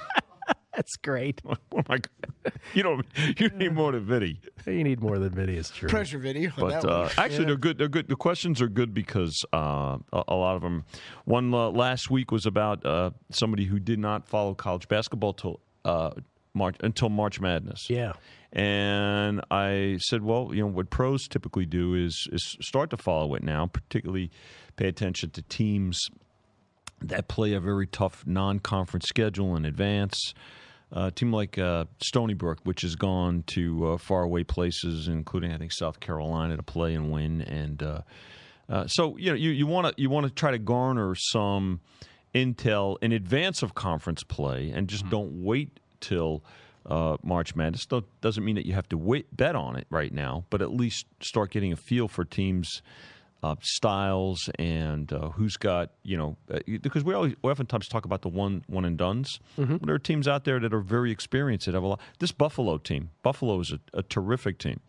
That's great. oh my God. You don't you need more than Vinny. You need more than Vinny. Is true. Pressure video. on But that uh, one. actually, Yeah. they're good. They're good. The questions are good because uh, a, a lot of them. One uh, last week was about uh, somebody who did not follow college basketball till uh, March until March Madness. Yeah. And I said, well, you know, what pros typically do is is start to follow it now, particularly pay attention to teams that play a very tough non-conference schedule in advance. Uh, a team like uh, Stony Brook, which has gone to uh, faraway places, including I think South Carolina, to play and win, and uh, uh, so you know you you want to you want to try to garner some intel in advance of conference play, and just don't wait till uh, March Madness. Don't, doesn't mean that you have to wait, bet on it right now, but at least start getting a feel for teams uh, styles and uh, who's got you know uh, because we always we oftentimes talk about the one one and duns. Mm-hmm. There are teams out there that are very experienced that have a lot. This Buffalo team, Buffalo is a, a terrific team.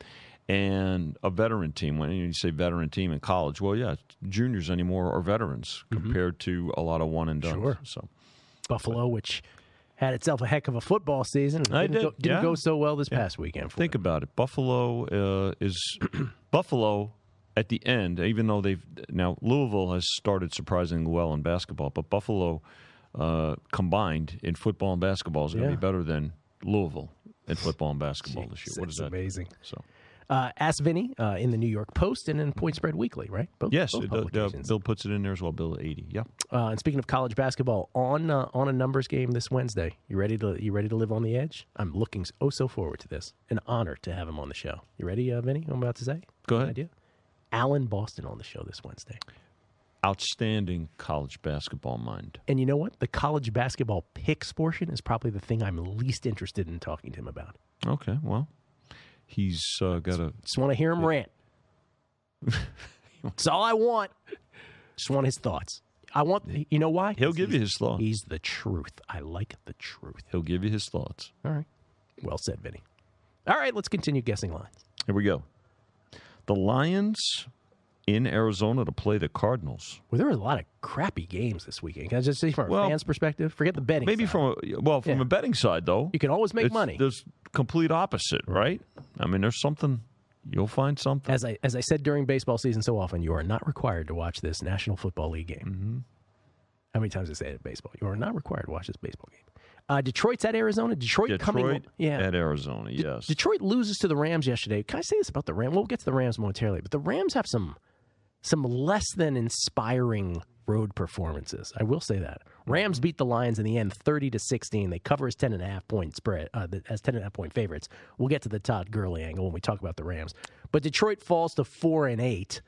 And a veteran team. When you say veteran team in college, well, yeah, juniors anymore are veterans compared to a lot of one and duns. Mm-hmm. Sure. So Buffalo, which had itself a heck of a football season, didn't, did, go, didn't yeah. go so well this Yeah. past weekend. For Think about it. Buffalo uh, is Buffalo at the end, even though they've now Louisville has started surprisingly well in basketball, but Buffalo uh, combined in football and basketball is going to Yeah. be better than Louisville in football and basketball this year. What is that? amazing. So Uh, Ask Vinny uh, in the New York Post and in Point Spread Weekly, right? Both, yes, both it, uh. Bill puts it in there as well. Bill Adee. Yeah. Uh, and speaking of college basketball, on uh, on a numbers game this Wednesday, you ready to you ready to live on the edge? I'm looking oh so forward to this. An honor to have him on the show. You ready, uh, Vinny? I'm about to say. Go ahead. Idea. Alan Boston on the show this Wednesday. Outstanding college basketball mind. And you know what? The college basketball picks portion is probably the thing I'm least interested in talking to him about. Okay, well, he's uh, got a Just want to hear him rant. That's all I want. Just want his thoughts. I want. You know why? He'll give you his thoughts. He's the truth. I like the truth. He'll give you his thoughts. All right. Well said, Vinny. All right, let's continue guessing lines. Here we go. The Lions in Arizona to play the Cardinals. Well, there were a lot of crappy games this weekend. Can I just say from a Well, fan's perspective? Forget the betting. Maybe side. from a well, from Yeah. a betting side though, you can always make it's- money. There's complete opposite, right? I mean, there's something you'll find something. As I as I said during baseball season so often, you are not required to watch this National Football League game. Mm-hmm. How many times I say it in baseball? You are not required to watch this baseball game. Uh, Detroit's at Arizona. Detroit, coming. Detroit Yeah. at Arizona. De- Yes. Detroit loses to the Rams yesterday. Can I say this about the Rams? We'll get to the Rams momentarily, but the Rams have some some less than inspiring road performances. I will say that. Rams beat the Lions in the end 30 to 16. They cover as 10 and a half point spread uh, as 10 and a half point favorites. We'll get to the Todd Gurley angle when we talk about the Rams. But Detroit falls to 4 and 8.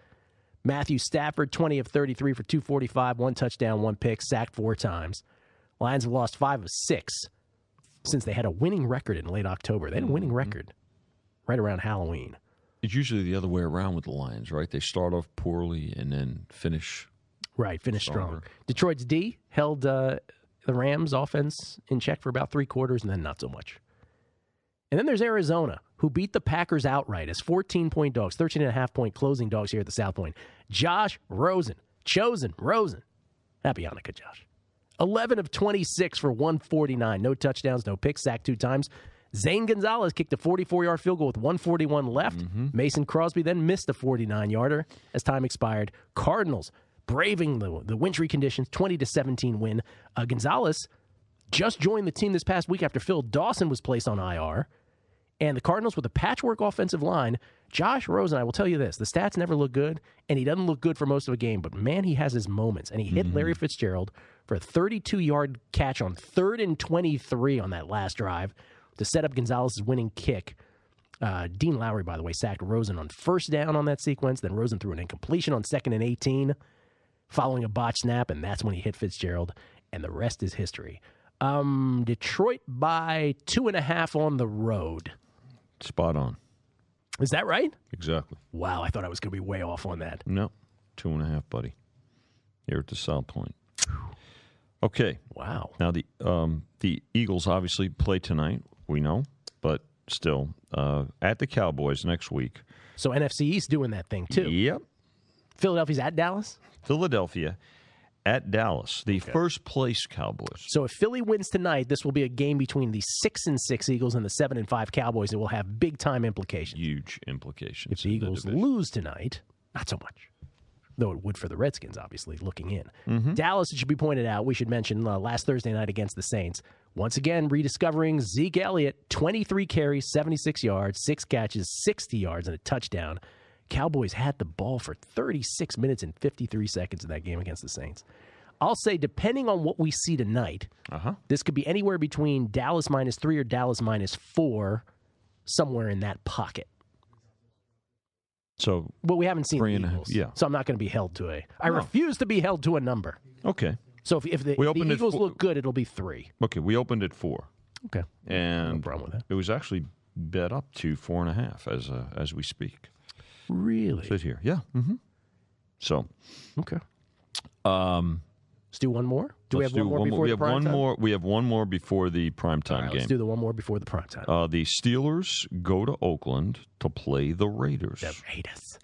Matthew Stafford 20 of 33 for 245, one touchdown, one pick, sacked four times. Lions have lost 5 of 6 since they had a winning record in late October. They had a winning record right around Halloween. It's usually the other way around with the Lions, right? They start off poorly and then finish. Right, finish strong. Detroit's D held uh, the Rams offense in check for about three quarters and then not so much. And then there's Arizona, who beat the Packers outright as 14 point dogs, 13 and a half point closing dogs here at the South Point. Josh Rosen, chosen Rosen. Happy Hanukkah, Josh. 11 of 26 for 149. No touchdowns, no picks, sacked two times. Zane Gonzalez kicked a 44 yard field goal with 141 left. Mason Crosby then missed a 49 yarder as time expired. Cardinals braving the, the wintry conditions, 20 to 17 win. Uh, Gonzalez just joined the team this past week after Phil Dawson was placed on IR. And the Cardinals with a patchwork offensive line. Josh Rosen, I will tell you this: the stats never look good, and he doesn't look good for most of a game. But man, he has his moments, and he hit Larry Fitzgerald for a 32-yard catch on third and 23 on that last drive to set up Gonzalez's winning kick. Uh, Dean Lowry, by the way, sacked Rosen on first down on that sequence. Then Rosen threw an incompletion on second and 18, following a botch snap, and that's when he hit Fitzgerald. And the rest is history. Um, Detroit by two and a half on the road. Spot on. Is that right? Exactly. Wow, I thought I was going to be way off on that. No, two and a half, buddy. Here at the South Point. Okay. Wow. Now the um, the Eagles obviously play tonight. We know, but still uh, at the Cowboys next week. So NFC East doing that thing too. Yep. Philadelphia's at Dallas. Philadelphia at Dallas, the first place Cowboys. So if Philly wins tonight, this will be a game between the six and six Eagles and the seven and five Cowboys. It will have big time implications. Huge implications. If the Eagles lose tonight, not so much. Though it would for the Redskins, obviously, looking in. Mm-hmm. Dallas, it should be pointed out, we should mention uh, last Thursday night against the Saints. Once again, rediscovering Zeke Elliott, 23 carries, 76 yards, six catches, 60 yards, and a touchdown. Cowboys had the ball for 36 minutes and 53 seconds in that game against the Saints. I'll say, depending on what we see tonight, uh-huh. this could be anywhere between Dallas minus three or Dallas minus four, somewhere in that pocket. So, but we haven't seen three the and a half- Eagles, yeah. So I'm not going to be held to a. I No. refuse to be held to a number. Okay. So if, if the, We the Eagles four- look good, it'll be three. Okay, we opened at four. Okay. And problem with that. it was actually bet up to four and a half as uh, as we speak. Really? Sit here. Yeah. Mm-hmm. So. Okay. Um, let's do one more. Do we let's have one more before We the have prime one time? more. We have one more before the primetime right, game. let's do the one more before the prime time. Uh, the Steelers go to Oakland to play the Raiders. The Raiders.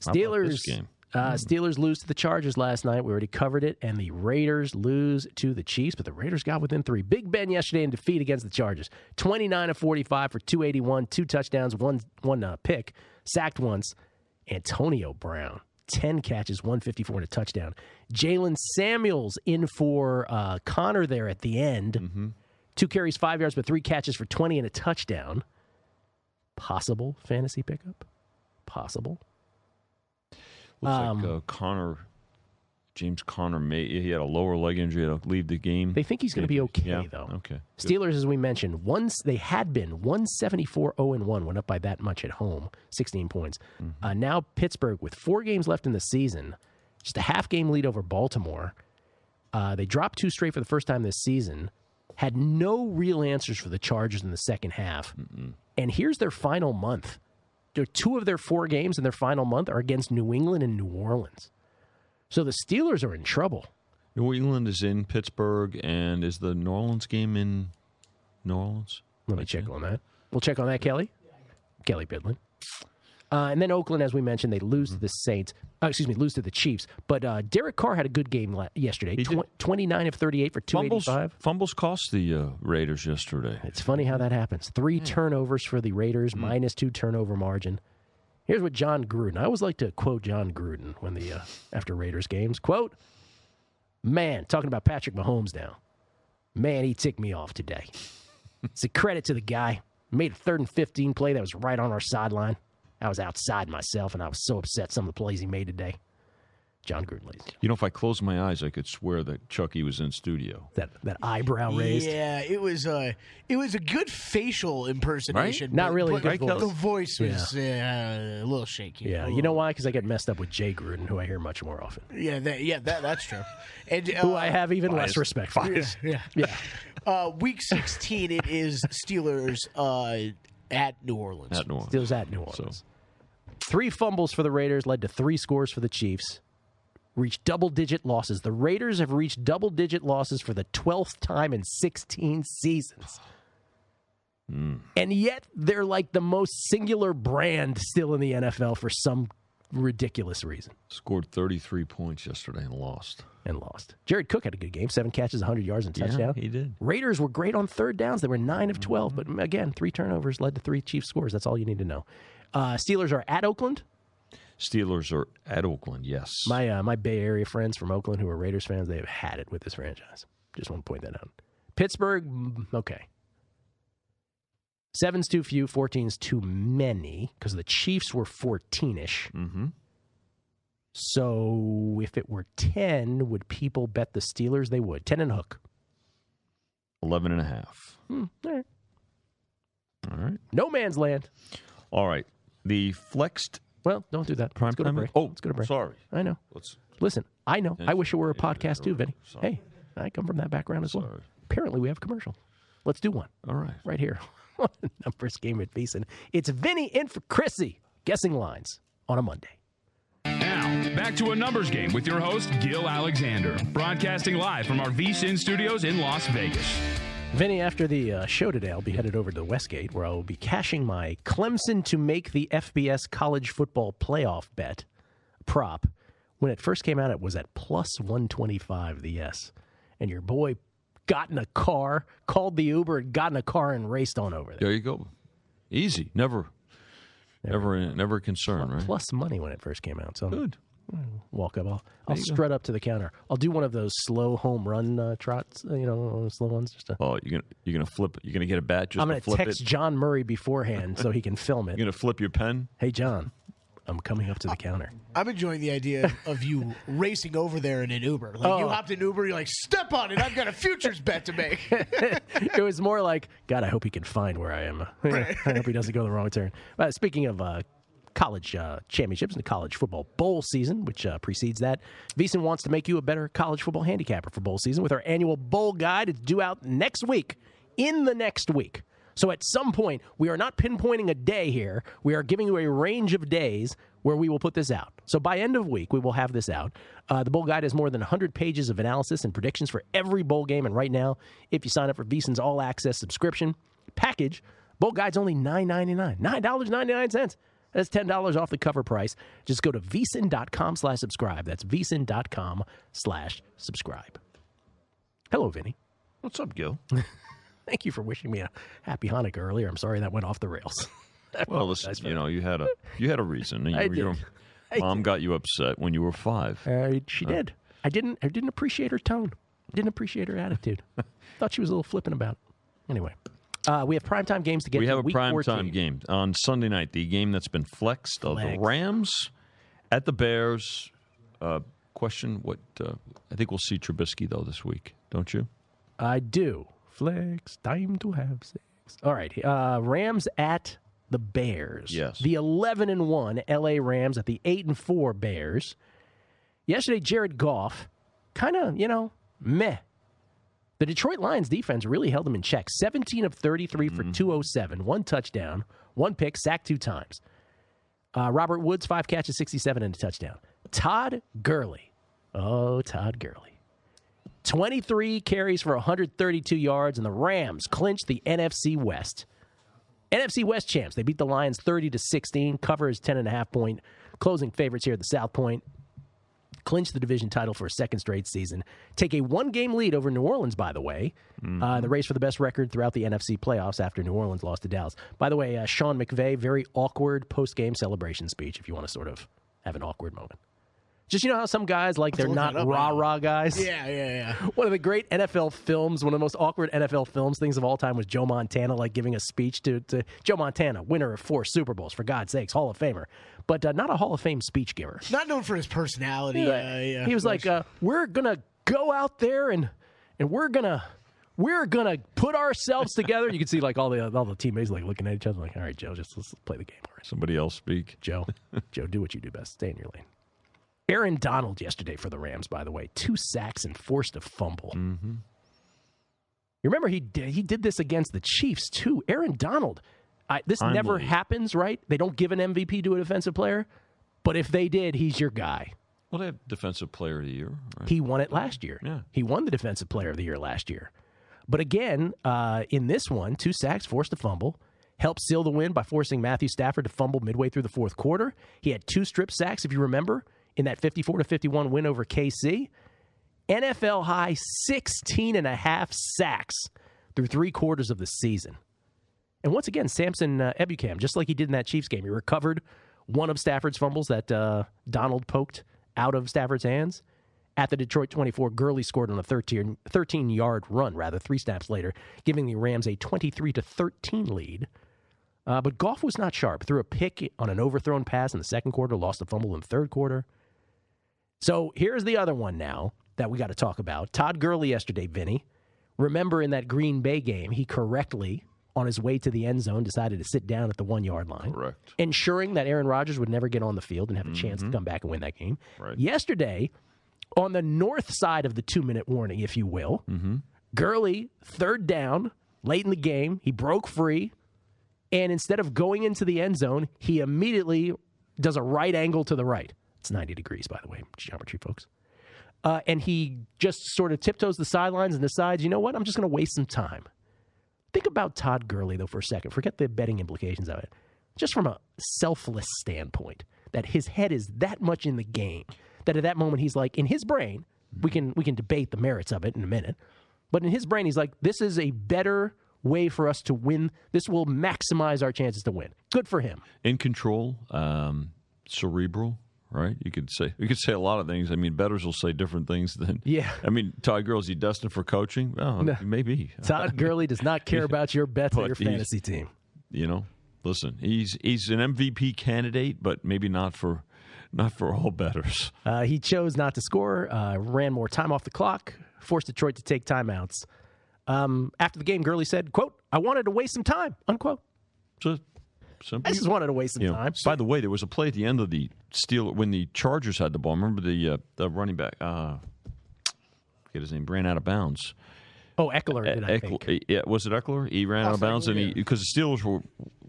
Steelers. game? Uh, Steelers lose to the Chargers last night. We already covered it, and the Raiders lose to the Chiefs, but the Raiders got within three. Big Ben yesterday in defeat against the Chargers, twenty nine of forty five for two eighty one, two touchdowns, one one uh, pick, sacked once. Antonio Brown, ten catches, one fifty four and a touchdown. Jaylen Samuels in for uh, Conner there at the end, Mm-hmm. two carries, five yards, but three catches for twenty and a touchdown. Possible fantasy pickup, possible. Looks Um, like uh, Conner, James Conner, may he had a lower leg injury to leave the game. They think he's going to be okay, Yeah, though. Okay. Steelers, as we mentioned, once they had been 174 0 1, went up by that much at home, 16 points. Mm-hmm. Uh, now Pittsburgh, with four games left in the season, just a half game lead over Baltimore. Uh, they dropped two straight for the first time this season. Had no real answers for the Chargers in the second half. And here's their final month. Two of their four games in their final month are against New England and New Orleans. So the Steelers are in trouble. New England is in Pittsburgh, and is the New Orleans game in New Orleans? Let me check on that. We'll check on that, Kelly. Kelly Bidlin. Uh, and then Oakland, as we mentioned, they lose to the Saints. Uh, excuse me, lose to the Chiefs. But uh, Derek Carr had a good game la- yesterday. Tw- 29 of 38 for 285. fumbles cost the uh, Raiders yesterday. It's funny how that happens. Three turnovers for the Raiders, minus two turnover margin. Here's what Jon Gruden. I always like to quote Jon Gruden when the uh, after Raiders games. Quote, "Man, talking about Patrick Mahomes now. Man, he ticked me off today. it's a credit to the guy. Made a third and 15 play that was right on our sideline. I was outside myself, and I was so upset some of the plays he made today. Jon Gruden. You know, if I closed my eyes, I could swear that Chucky was in studio. That that eyebrow raised. Yeah, it was uh it was a good facial impersonation. Not but- really a but good voice. The voice was uh, a little shaky. Yeah, you know why? Because I get messed up with Jay Gruden, who I hear much more often. Yeah, that, yeah, that, that's true. And uh, Who I have even less respect for. Yeah, yeah. Yeah. Uh, week 16, it is Steelers uh, at New Orleans. At New Orleans. Steelers at New Orleans. Three fumbles for the Raiders led to three scores for the Chiefs. Reached double digit losses. The Raiders have reached double digit losses for the 12th time in 16 seasons. And yet they're like the most singular brand still in the NFL for some ridiculous reason. Scored 33 points yesterday and lost. And lost. Jared Cook had a good game, seven catches, 100 yards, and Yeah, touchdown. he did. Raiders were great on third downs. They were 9 of 12, but again, three turnovers led to three Chiefs scores. That's all you need to know. Uh, Steelers are at Oakland. Steelers are at Oakland, yes. My uh, my Bay Area friends from Oakland who are Raiders fans, they have had it with this franchise. Just want to point that out. Pittsburgh, mm, okay. Seven's too few, 14's too many because the Chiefs were 14 ish. Mm-hmm. So if it were 10, would people bet the Steelers? They would. 10 and hook. 11 and a half. Hmm, all right. All right. No man's land. All right. The flexed. Well, don't do that. Prime Let's go to time. break. Oh, Let's go to break. Sorry. I know. Let's. Listen, I know. I wish it were a podcast too, Vinny. Sorry. Hey, I come from that background as well. Sorry. Apparently, we have a commercial. Let's do one. All right. Right here. Numbers game at VSiN. It's Vinny in for Chrissy. Guessing lines on a Monday. Now, back to a numbers game with your host, Gill Alexander, broadcasting live from our VSiN studios in Las Vegas. Vinny, after the uh, show today, I'll be headed over to Westgate where I will be cashing my Clemson to make the FBS college football playoff bet prop. When it first came out, it was at plus 125, the yes. And your boy got in a car, called the Uber, and got in a car, and raced on over there. There you go. Easy. Never. Never. Never, a concern, right? Plus money when it first came out. So Good. Walk up. I'll, I'll you go. strut up to the counter. I'll do one of those slow home run uh, trots, uh, you know, slow ones. Just to, Oh, you're gonna you're gonna flip. You're gonna get a bat just I'm going to flip text it. John Murray beforehand so he can film it. You're gonna flip your pen. Hey, John, I'm coming up to the counter. I'm enjoying the idea of you racing over there in an Uber. Like you Oh. hopped in Uber, you're like, step on it. I've got a futures bet to make. it was more like, God, I hope he can find where I am. I hope he doesn't go the wrong turn. But speaking of uh, college uh, championships and the college football bowl season, which uh, precedes that, VSiN wants to make you a better college football handicapper for bowl season with our annual bowl guide. It's due out next week, in the next week. So at some point, we are not pinpointing a day here. We are giving you a range of days where we will put this out. So by end of week, we will have this out. Uh, the bowl guide has more than 100 pages of analysis and predictions for every bowl game. And right now, if you sign up for VSiN's All Access subscription package, bowl guide's only $9.99. $9.99. That's $10 off the cover price. Just go to vsin.com slash subscribe. That's vsin.com slash subscribe. Hello, Vinny. What's up, Gill? Thank you for wishing me a happy Hanukkah earlier. I'm sorry that went off the rails. Well, listen, you know, you had a you had a reason. You, I your did. I mom got you upset when you were five. Uh, she did. I didn't. I didn't appreciate her tone. Didn't appreciate her attitude. Thought she was a little flippant about it. Anyway, uh, we have primetime games to get. we to. have a Week prime time game on Sunday night. The game that's been flexed of the Rams at the Bears. Uh, question: What? Uh, I think we'll see Trubisky though this week, don't you? I do. Flex. Time to have sex. All right. Uh, Rams at the Bears. Yes. The 11 and 1 LA Rams at the 8 and 4 Bears. Yesterday, Jared Goff, kind of, you know, meh. The Detroit Lions defense really held them in check. 17 of 33 for 207, one touchdown, one pick, sacked two times. Uh, Robert Woods, five catches, 67, and a touchdown. Todd Gurley. Oh, Todd Gurley. 23 carries for 132 yards, and the Rams clinched the NFC West. NFC West champs. They beat the Lions 30 to 16. Covers 10 and a half point. Closing favorites here at the South Point. Clinch the division title for a second straight season. Take a one game lead over New Orleans, by the way. Uh, the race for the best record throughout the NFC playoffs after New Orleans lost to Dallas. By the way, uh, Sean McVay, very awkward post game celebration speech if you want to sort of have an awkward moment. Just you know how some guys like they're not that up rah now. rah guys. Yeah, yeah, yeah. One of the great NFL films, one of the most awkward NFL films things of all time was Joe Montana like giving a speech to, to Joe Montana, winner of four Super Bowls, for God's sakes, Hall of Famer, but uh, not a Hall of Fame speech giver. Not known for his personality. Uh, yeah, he was like, uh, "We're gonna go out there and and we're gonna we're gonna put ourselves together." You can see like all the all the teammates like looking at each other, like, "All right, Joe, just let's play the game already." Somebody else speak. Joe, Joe, do what you do best. Stay in your lane. Aaron Donald yesterday for the Rams, by the way, two sacks and forced a fumble. Mm-hmm. You remember he did, he did this against the Chiefs too. Aaron Donald. I, this never happens, right? They don't give an MVP to a defensive player, but if they did, he's your guy. Well, they have Defensive Player of the Year. Right? He won it last year. Yeah. He won the Defensive Player of the Year last year. But again, uh, in this one, two sacks, forced a fumble, helped seal the win by forcing Matthew Stafford to fumble midway through the fourth quarter. He had two strip sacks, if you remember, in that 54 to 51 win over KC. NFL high 16 and a half sacks through three quarters of the season. And once again, Samson uh, Ebukam, just like he did in that Chiefs game, he recovered one of Stafford's fumbles that uh, Donald poked out of Stafford's hands. At the Detroit 24, Gurley scored on a 13, 13 yard run, rather, three snaps later, giving the Rams a 23 to 13 lead. Uh, but Goff was not sharp. Threw a pick on an overthrown pass in the second quarter, lost a fumble in the third quarter. So here's the other one now that we got to talk about. Todd Gurley yesterday, Vinny. Remember in that Green Bay game, he correctly, on his way to the end zone, decided to sit down at the one yard line. Correct. Ensuring that Aaron Rodgers would never get on the field and have a chance to mm-hmm. come back and win that game. Right. Yesterday, on the north side of the two minute warning, if you will, mm-hmm. Gurley, third down, late in the game, he broke free. And instead of going into the end zone, he immediately does a right angle to the right. It's 90 degrees, by the way, geometry, folks. Uh, and he just sort of tiptoes the sidelines and decides, you know what? I'm just going to waste some time. Think about Todd Gurley, though, for a second. Forget the betting implications of it. Just from a selfless standpoint, that his head is that much in the game that at that moment he's like, in his brain, we can we can debate the merits of it in a minute, but in his brain he's like, this is a better way for us to win. This will maximize our chances to win. Good for him. In control, um, cerebral, right? You could say you could say a lot of things. I mean, betters will say different things than. Yeah. I mean, Todd Gurley, is he destined for coaching? Oh, No. maybe. Todd Gurley does not care about your bets on But your fantasy team. You know, listen, he's he's an MVP candidate, but maybe not for not for all betters. Uh, he chose not to score, uh, ran more time off the clock, forced Detroit to take timeouts. Um, after the game, Gurley said, "quote I wanted to waste some time." Unquote. So simple. I just wanted to waste some You know, time. By the way, there was a play at the end of the Steel when the Chargers had the ball. Remember the uh, the running back? Uh, get his name. Ran out of bounds. Oh, Ekeler did I Ekeler- think? yeah, was it Ekeler? He ran out of bounds, and he because the Steelers were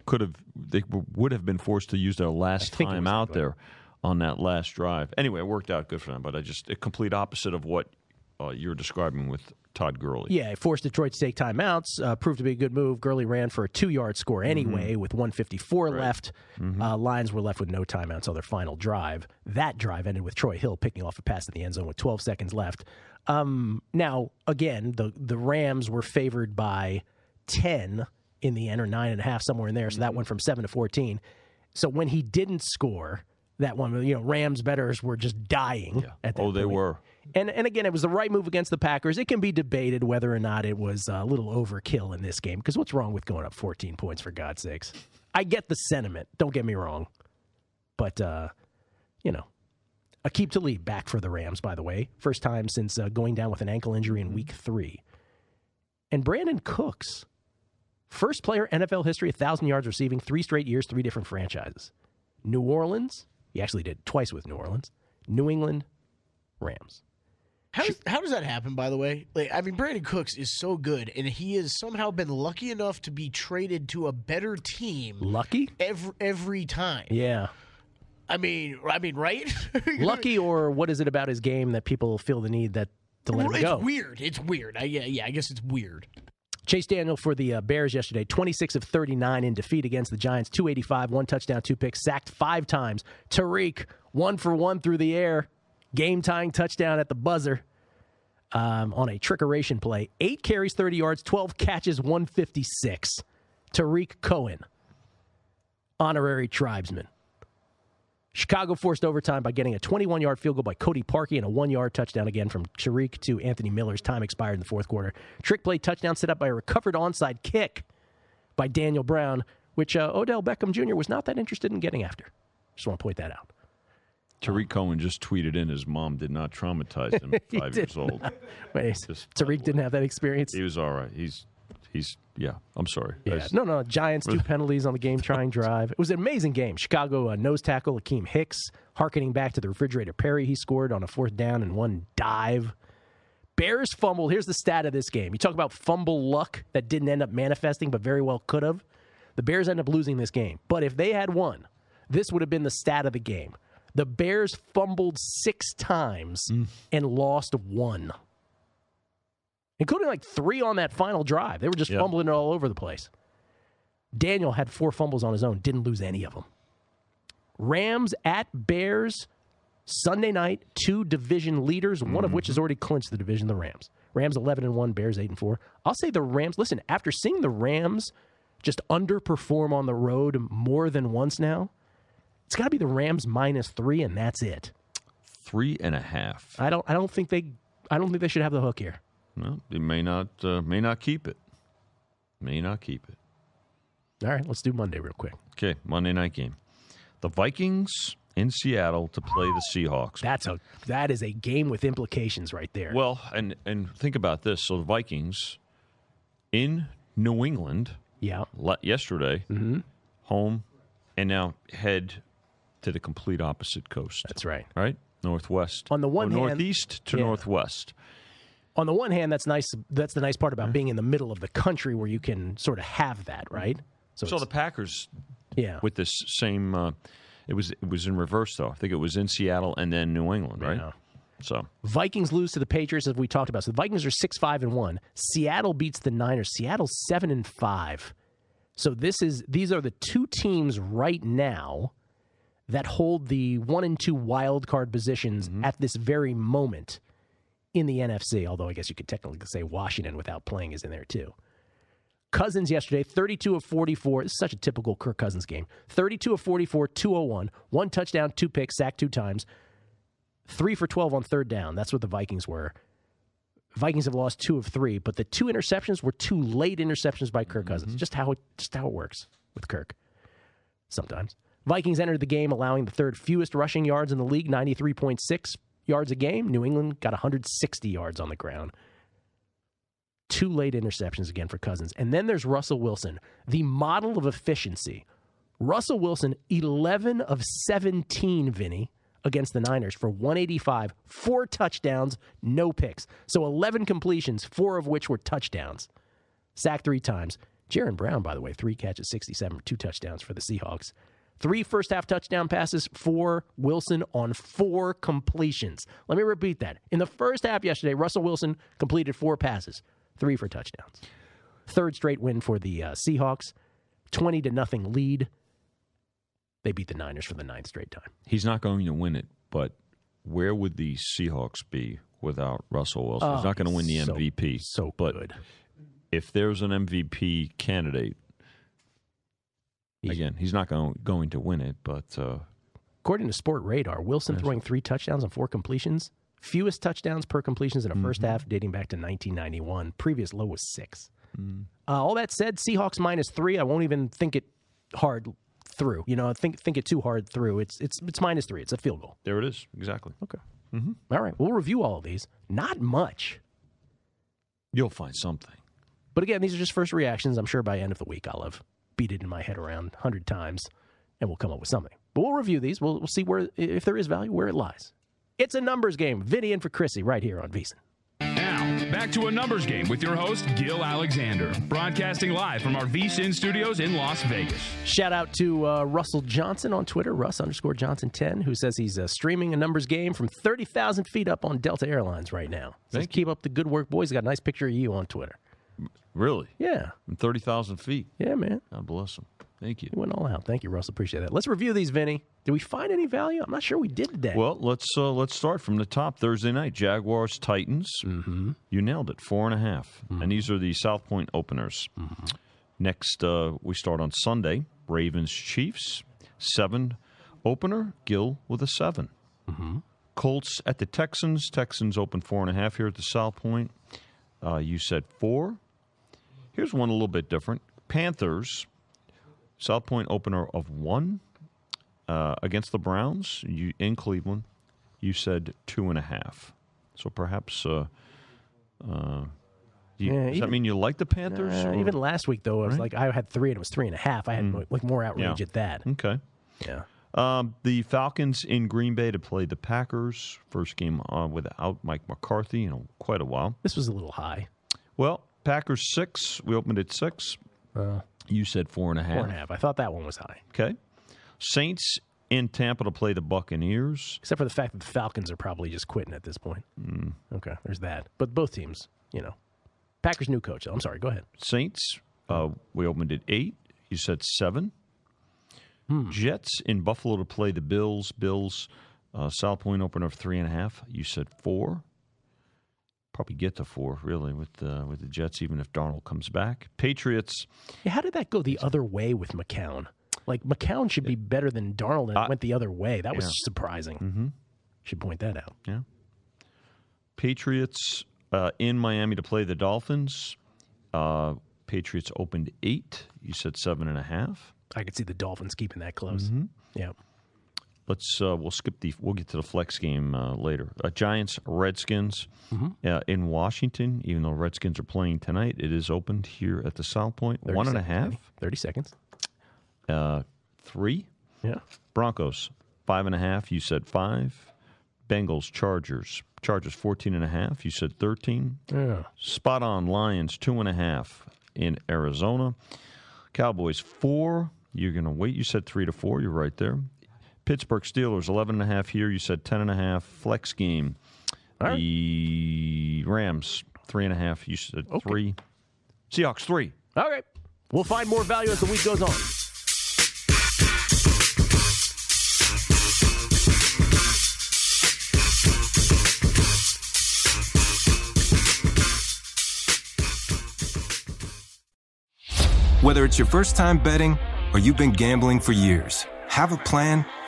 could have they would have been forced to use their last time out Ekeler. there on that last drive. Anyway, it worked out good for them, but I just a complete opposite of what uh, you're describing with Todd Gurley. Yeah, it forced Detroit to take timeouts. Uh, proved to be a good move. Gurley ran for a two-yard score anyway, with 154 left. Uh, Lions were left with no timeouts on their final drive. That drive ended with Troy Hill picking off a pass in the end zone with 12 seconds left. Um, now, again, the the Rams were favored by 10 in the end, or nine and a half, somewhere in there. So that went from seven to 14. So when he didn't score, that one, you know, Rams betters were just dying at that Oh, they were. And and again, it was the right move against the Packers. It can be debated whether or not it was a little overkill in this game. Because what's wrong with going up 14 points for God's sakes? I get the sentiment. Don't get me wrong, but uh, you know, a keep to lead back for the Rams. By the way, first time since uh, going down with an ankle injury in Week Three. And Brandin Cooks, first player NFL history, a thousand yards receiving, three straight years, three different franchises. New Orleans. He actually did twice with New Orleans. New England, Rams. How does, how does that happen, by the way? Like, I mean, Brandin Cooks is so good, and he has somehow been lucky enough to be traded to a better team Lucky? every every time. Yeah. I mean, I mean, right? Lucky, or what is it about his game that people feel the need that to let him it's go? weird. It's weird. I, yeah, yeah. I guess it's weird. Chase Daniel for the uh, Bears yesterday, 26 of 39 in defeat against the Giants, 285, one touchdown, two picks, sacked five times. Tarik, one for one through the air, game tying touchdown at the buzzer um, on a trickeration play. Eight carries, 30 yards, 12 catches, 156. Tarik Cohen, honorary tribesman. Chicago forced overtime by getting a 21 yard field goal by Cody Parkey and a one yard touchdown again from Tarik to Anthony Miller's time expired in the fourth quarter. Trick play touchdown set up by a recovered onside kick by Daniel Brown, which uh, Odell Beckham Jr. was not that interested in getting after. Just want to point that out. Tarik Cohen just tweeted in his mom did not traumatize him at five years old. Wait, Tarik didn't have that experience. He was all right. He's he's yeah. I'm sorry. Yeah. just- No, no. Giants two penalties on the game trying drive. It was an amazing game. Chicago uh, nose tackle Akiem Hicks, harkening back to the refrigerator Perry he scored on a fourth down and one dive. Bears fumble. Here's the stat of this game. You talk about fumble luck that didn't end up manifesting, but very well could have. The Bears end up losing this game. But if they had won, this would have been the stat of the game. The Bears fumbled six times mm. and lost one. including like three on that final drive. They were just Yep. fumbling it all over the place. Daniel had four fumbles on his own, didn't lose any of them. Rams at Bears Sunday night, two division leaders, one of which has mm-hmm. already clinched the division, the Rams. Rams 11 and 1, Bears 8 and 4. I'll say the Rams, listen, after seeing the Rams just underperform on the road more than once now, it's got to be the Rams minus 3 and that's it. Three and a half. I don't I don't think they I don't think they should have the hook here. Well, they may not uh, may not keep it. May not keep it. All right, let's do Monday real quick. Okay, Monday night game. The Vikings in Seattle to play the Seahawks. That's a that is a game with implications right there. Well, and and think about this. So the Vikings in New England, yeah, yesterday, home, and now head to the complete opposite coast. That's right. Right, northwest On the one or hand- northeast to Yeah. northwest. on the one hand, that's nice. That's the nice part about being in the middle of the country where you can sort of have that, right? So, it's- the Packers, Yeah. with this same. Uh, it was it was in reverse though. I think it was in Seattle and then New England, right? Yeah. So Vikings lose to the Patriots as we talked about. So the Vikings are six five and one. Seattle beats the Niners. Seattle's seven and five. So this is these are the two teams right now that hold the one and two wild card positions mm-hmm. at this very moment in the NFC. Although I guess you could technically say Washington without playing is in there too. Cousins yesterday, 32 of 44. This is such a typical Kirk Cousins game. 32 of 44, 201, one touchdown, two picks, sacked two times three for 12 on third down. That's what the Vikings were. Vikings have lost two of three, but the two interceptions were two late interceptions by Kirk mm-hmm. Cousins. Just how it just how it works with Kirk. Sometimes Vikings entered the game allowing the third fewest rushing yards in the league, 93.6 yards a game. New England got 160 yards on the ground. Two late interceptions again for Cousins. And then there's Russell Wilson, the model of efficiency. Russell Wilson, 11 of 17, Vinny, against the Niners for 185, four touchdowns, no picks. So 11 completions, four of which were touchdowns. Sacked three times. Jaron Brown, by the way, three catches, 67, two touchdowns for the Seahawks. Three first half touchdown passes for Wilson on four completions. Let me repeat that. In the first half yesterday, Russell Wilson completed four passes, three for touchdowns. Third straight win for the uh, Seahawks, 20 to nothing lead. They beat the Niners for the ninth straight time. he's not going to win it. But where would the Seahawks be without Russell Wilson? Oh, he's not going to win the so- MVP. So but good. if there's an MVP candidate, again, he's not going going to win it. But uh, According to Sportradar, Wilson throwing three touchdowns and four completions, fewest touchdowns per completions in a first half dating back to 1991. Previous low was six. Uh, all that said, Seahawks minus three. I won't even think it hard through. You know, think think it too hard through. It's it's it's minus three. It's a field goal. there it is. Exactly. Okay. All right, we'll review all of these. Not much, You'll find something. but again, these are just first reactions. I'm sure by end of the week I'll have beat it in my head around hundred times, and we'll come up with something. But we'll review these. We'll we'll see where if there is value, where it lies. It's a numbers game. Vinny and for Chrissy right here on VSiN. Now, back to a numbers game with your host, Gill Alexander, broadcasting live from our VSiN studios in Las Vegas. Shout out to uh, Russell Johnson on Twitter, Russ underscore Johnson 10, who says he's uh, streaming a numbers game from 30,000 feet up on Delta Airlines right now. Says, Thank keep up the good work, boys. Got a nice picture of you on Twitter. Really? Yeah. From 30,000 feet. Yeah, man. God bless him. Thank you. You went all out. Thank you, Russ. Appreciate that. Let's review these, Vinny. Did we find any value? I'm not sure we did today. Well, let's uh, let's start from the top. Thursday night, Jaguars Titans. Mm-hmm. You nailed it, four and a half. And these are the South Point openers. Next, uh, we start on Sunday. Ravens Chiefs seven opener. Gill with a 7 Colts at the Texans. Texans open four and a half here at the South Point. Uh, you said four. Here's one a little bit different. Panthers. South Point opener of one uh, against the Browns you, in Cleveland. You said two and a half. So perhaps. Uh, uh, you, Yeah, does even- that mean you like the Panthers? Even last week, though, I was Right. like, I had three and it was three and a half. I had mo- like more outrage Yeah. at that. Okay. Yeah. Um, the Falcons in Green Bay to play the Packers. First game uh, without Mike McCarthy in quite a while. This was a little high. Well, Packers six. We opened at six. Uh, you said four and a half. Four and a half. I thought that one was high. Okay. Saints in Tampa to play the Buccaneers. Except for the fact that the Falcons are probably just quitting at this point. Mm. Okay, there's that. But both teams, you know, Packers new coach. I'm sorry. Go ahead. Saints, uh, we opened at eight. You said seven. Hmm. Jets in Buffalo to play the Bills. Bills, uh, South Point open of three and a half. You said four. Probably get to four really with the with the Jets, even if Darnold comes back. Patriots. Yeah, how did that go the other way with McCown? Like McCown should be better than Darnold, and it went the other way. That was yeah. surprising. Mm-hmm. Should point that out. Yeah. Patriots uh, in Miami to play the Dolphins. Uh, Patriots opened eight. You said seven and a half. I could see the Dolphins keeping that close. Mhm. Yeah. Let's uh, we'll skip the we'll get to the flex game uh, later. Uh, Giants Redskins Mhm. uh, in Washington. Even though Redskins are playing tonight, it is opened here at the South Point. 30 One and a seconds, half. Thirty seconds. Uh, three. Yeah. Broncos five and a half. You said five. Bengals Chargers Chargers 14 and a half. You said 13. Yeah. Spot on Lions two and a half in Arizona. Cowboys four. You're going to wait. You said three to four. You're right there. Pittsburgh Steelers 11 and a half here. You said 10 and a half. Flex game. The Rams three and a half. You said three. Seahawks three. All right. We'll find more value as the week goes on. Whether it's your first time betting or you've been gambling for years, have a plan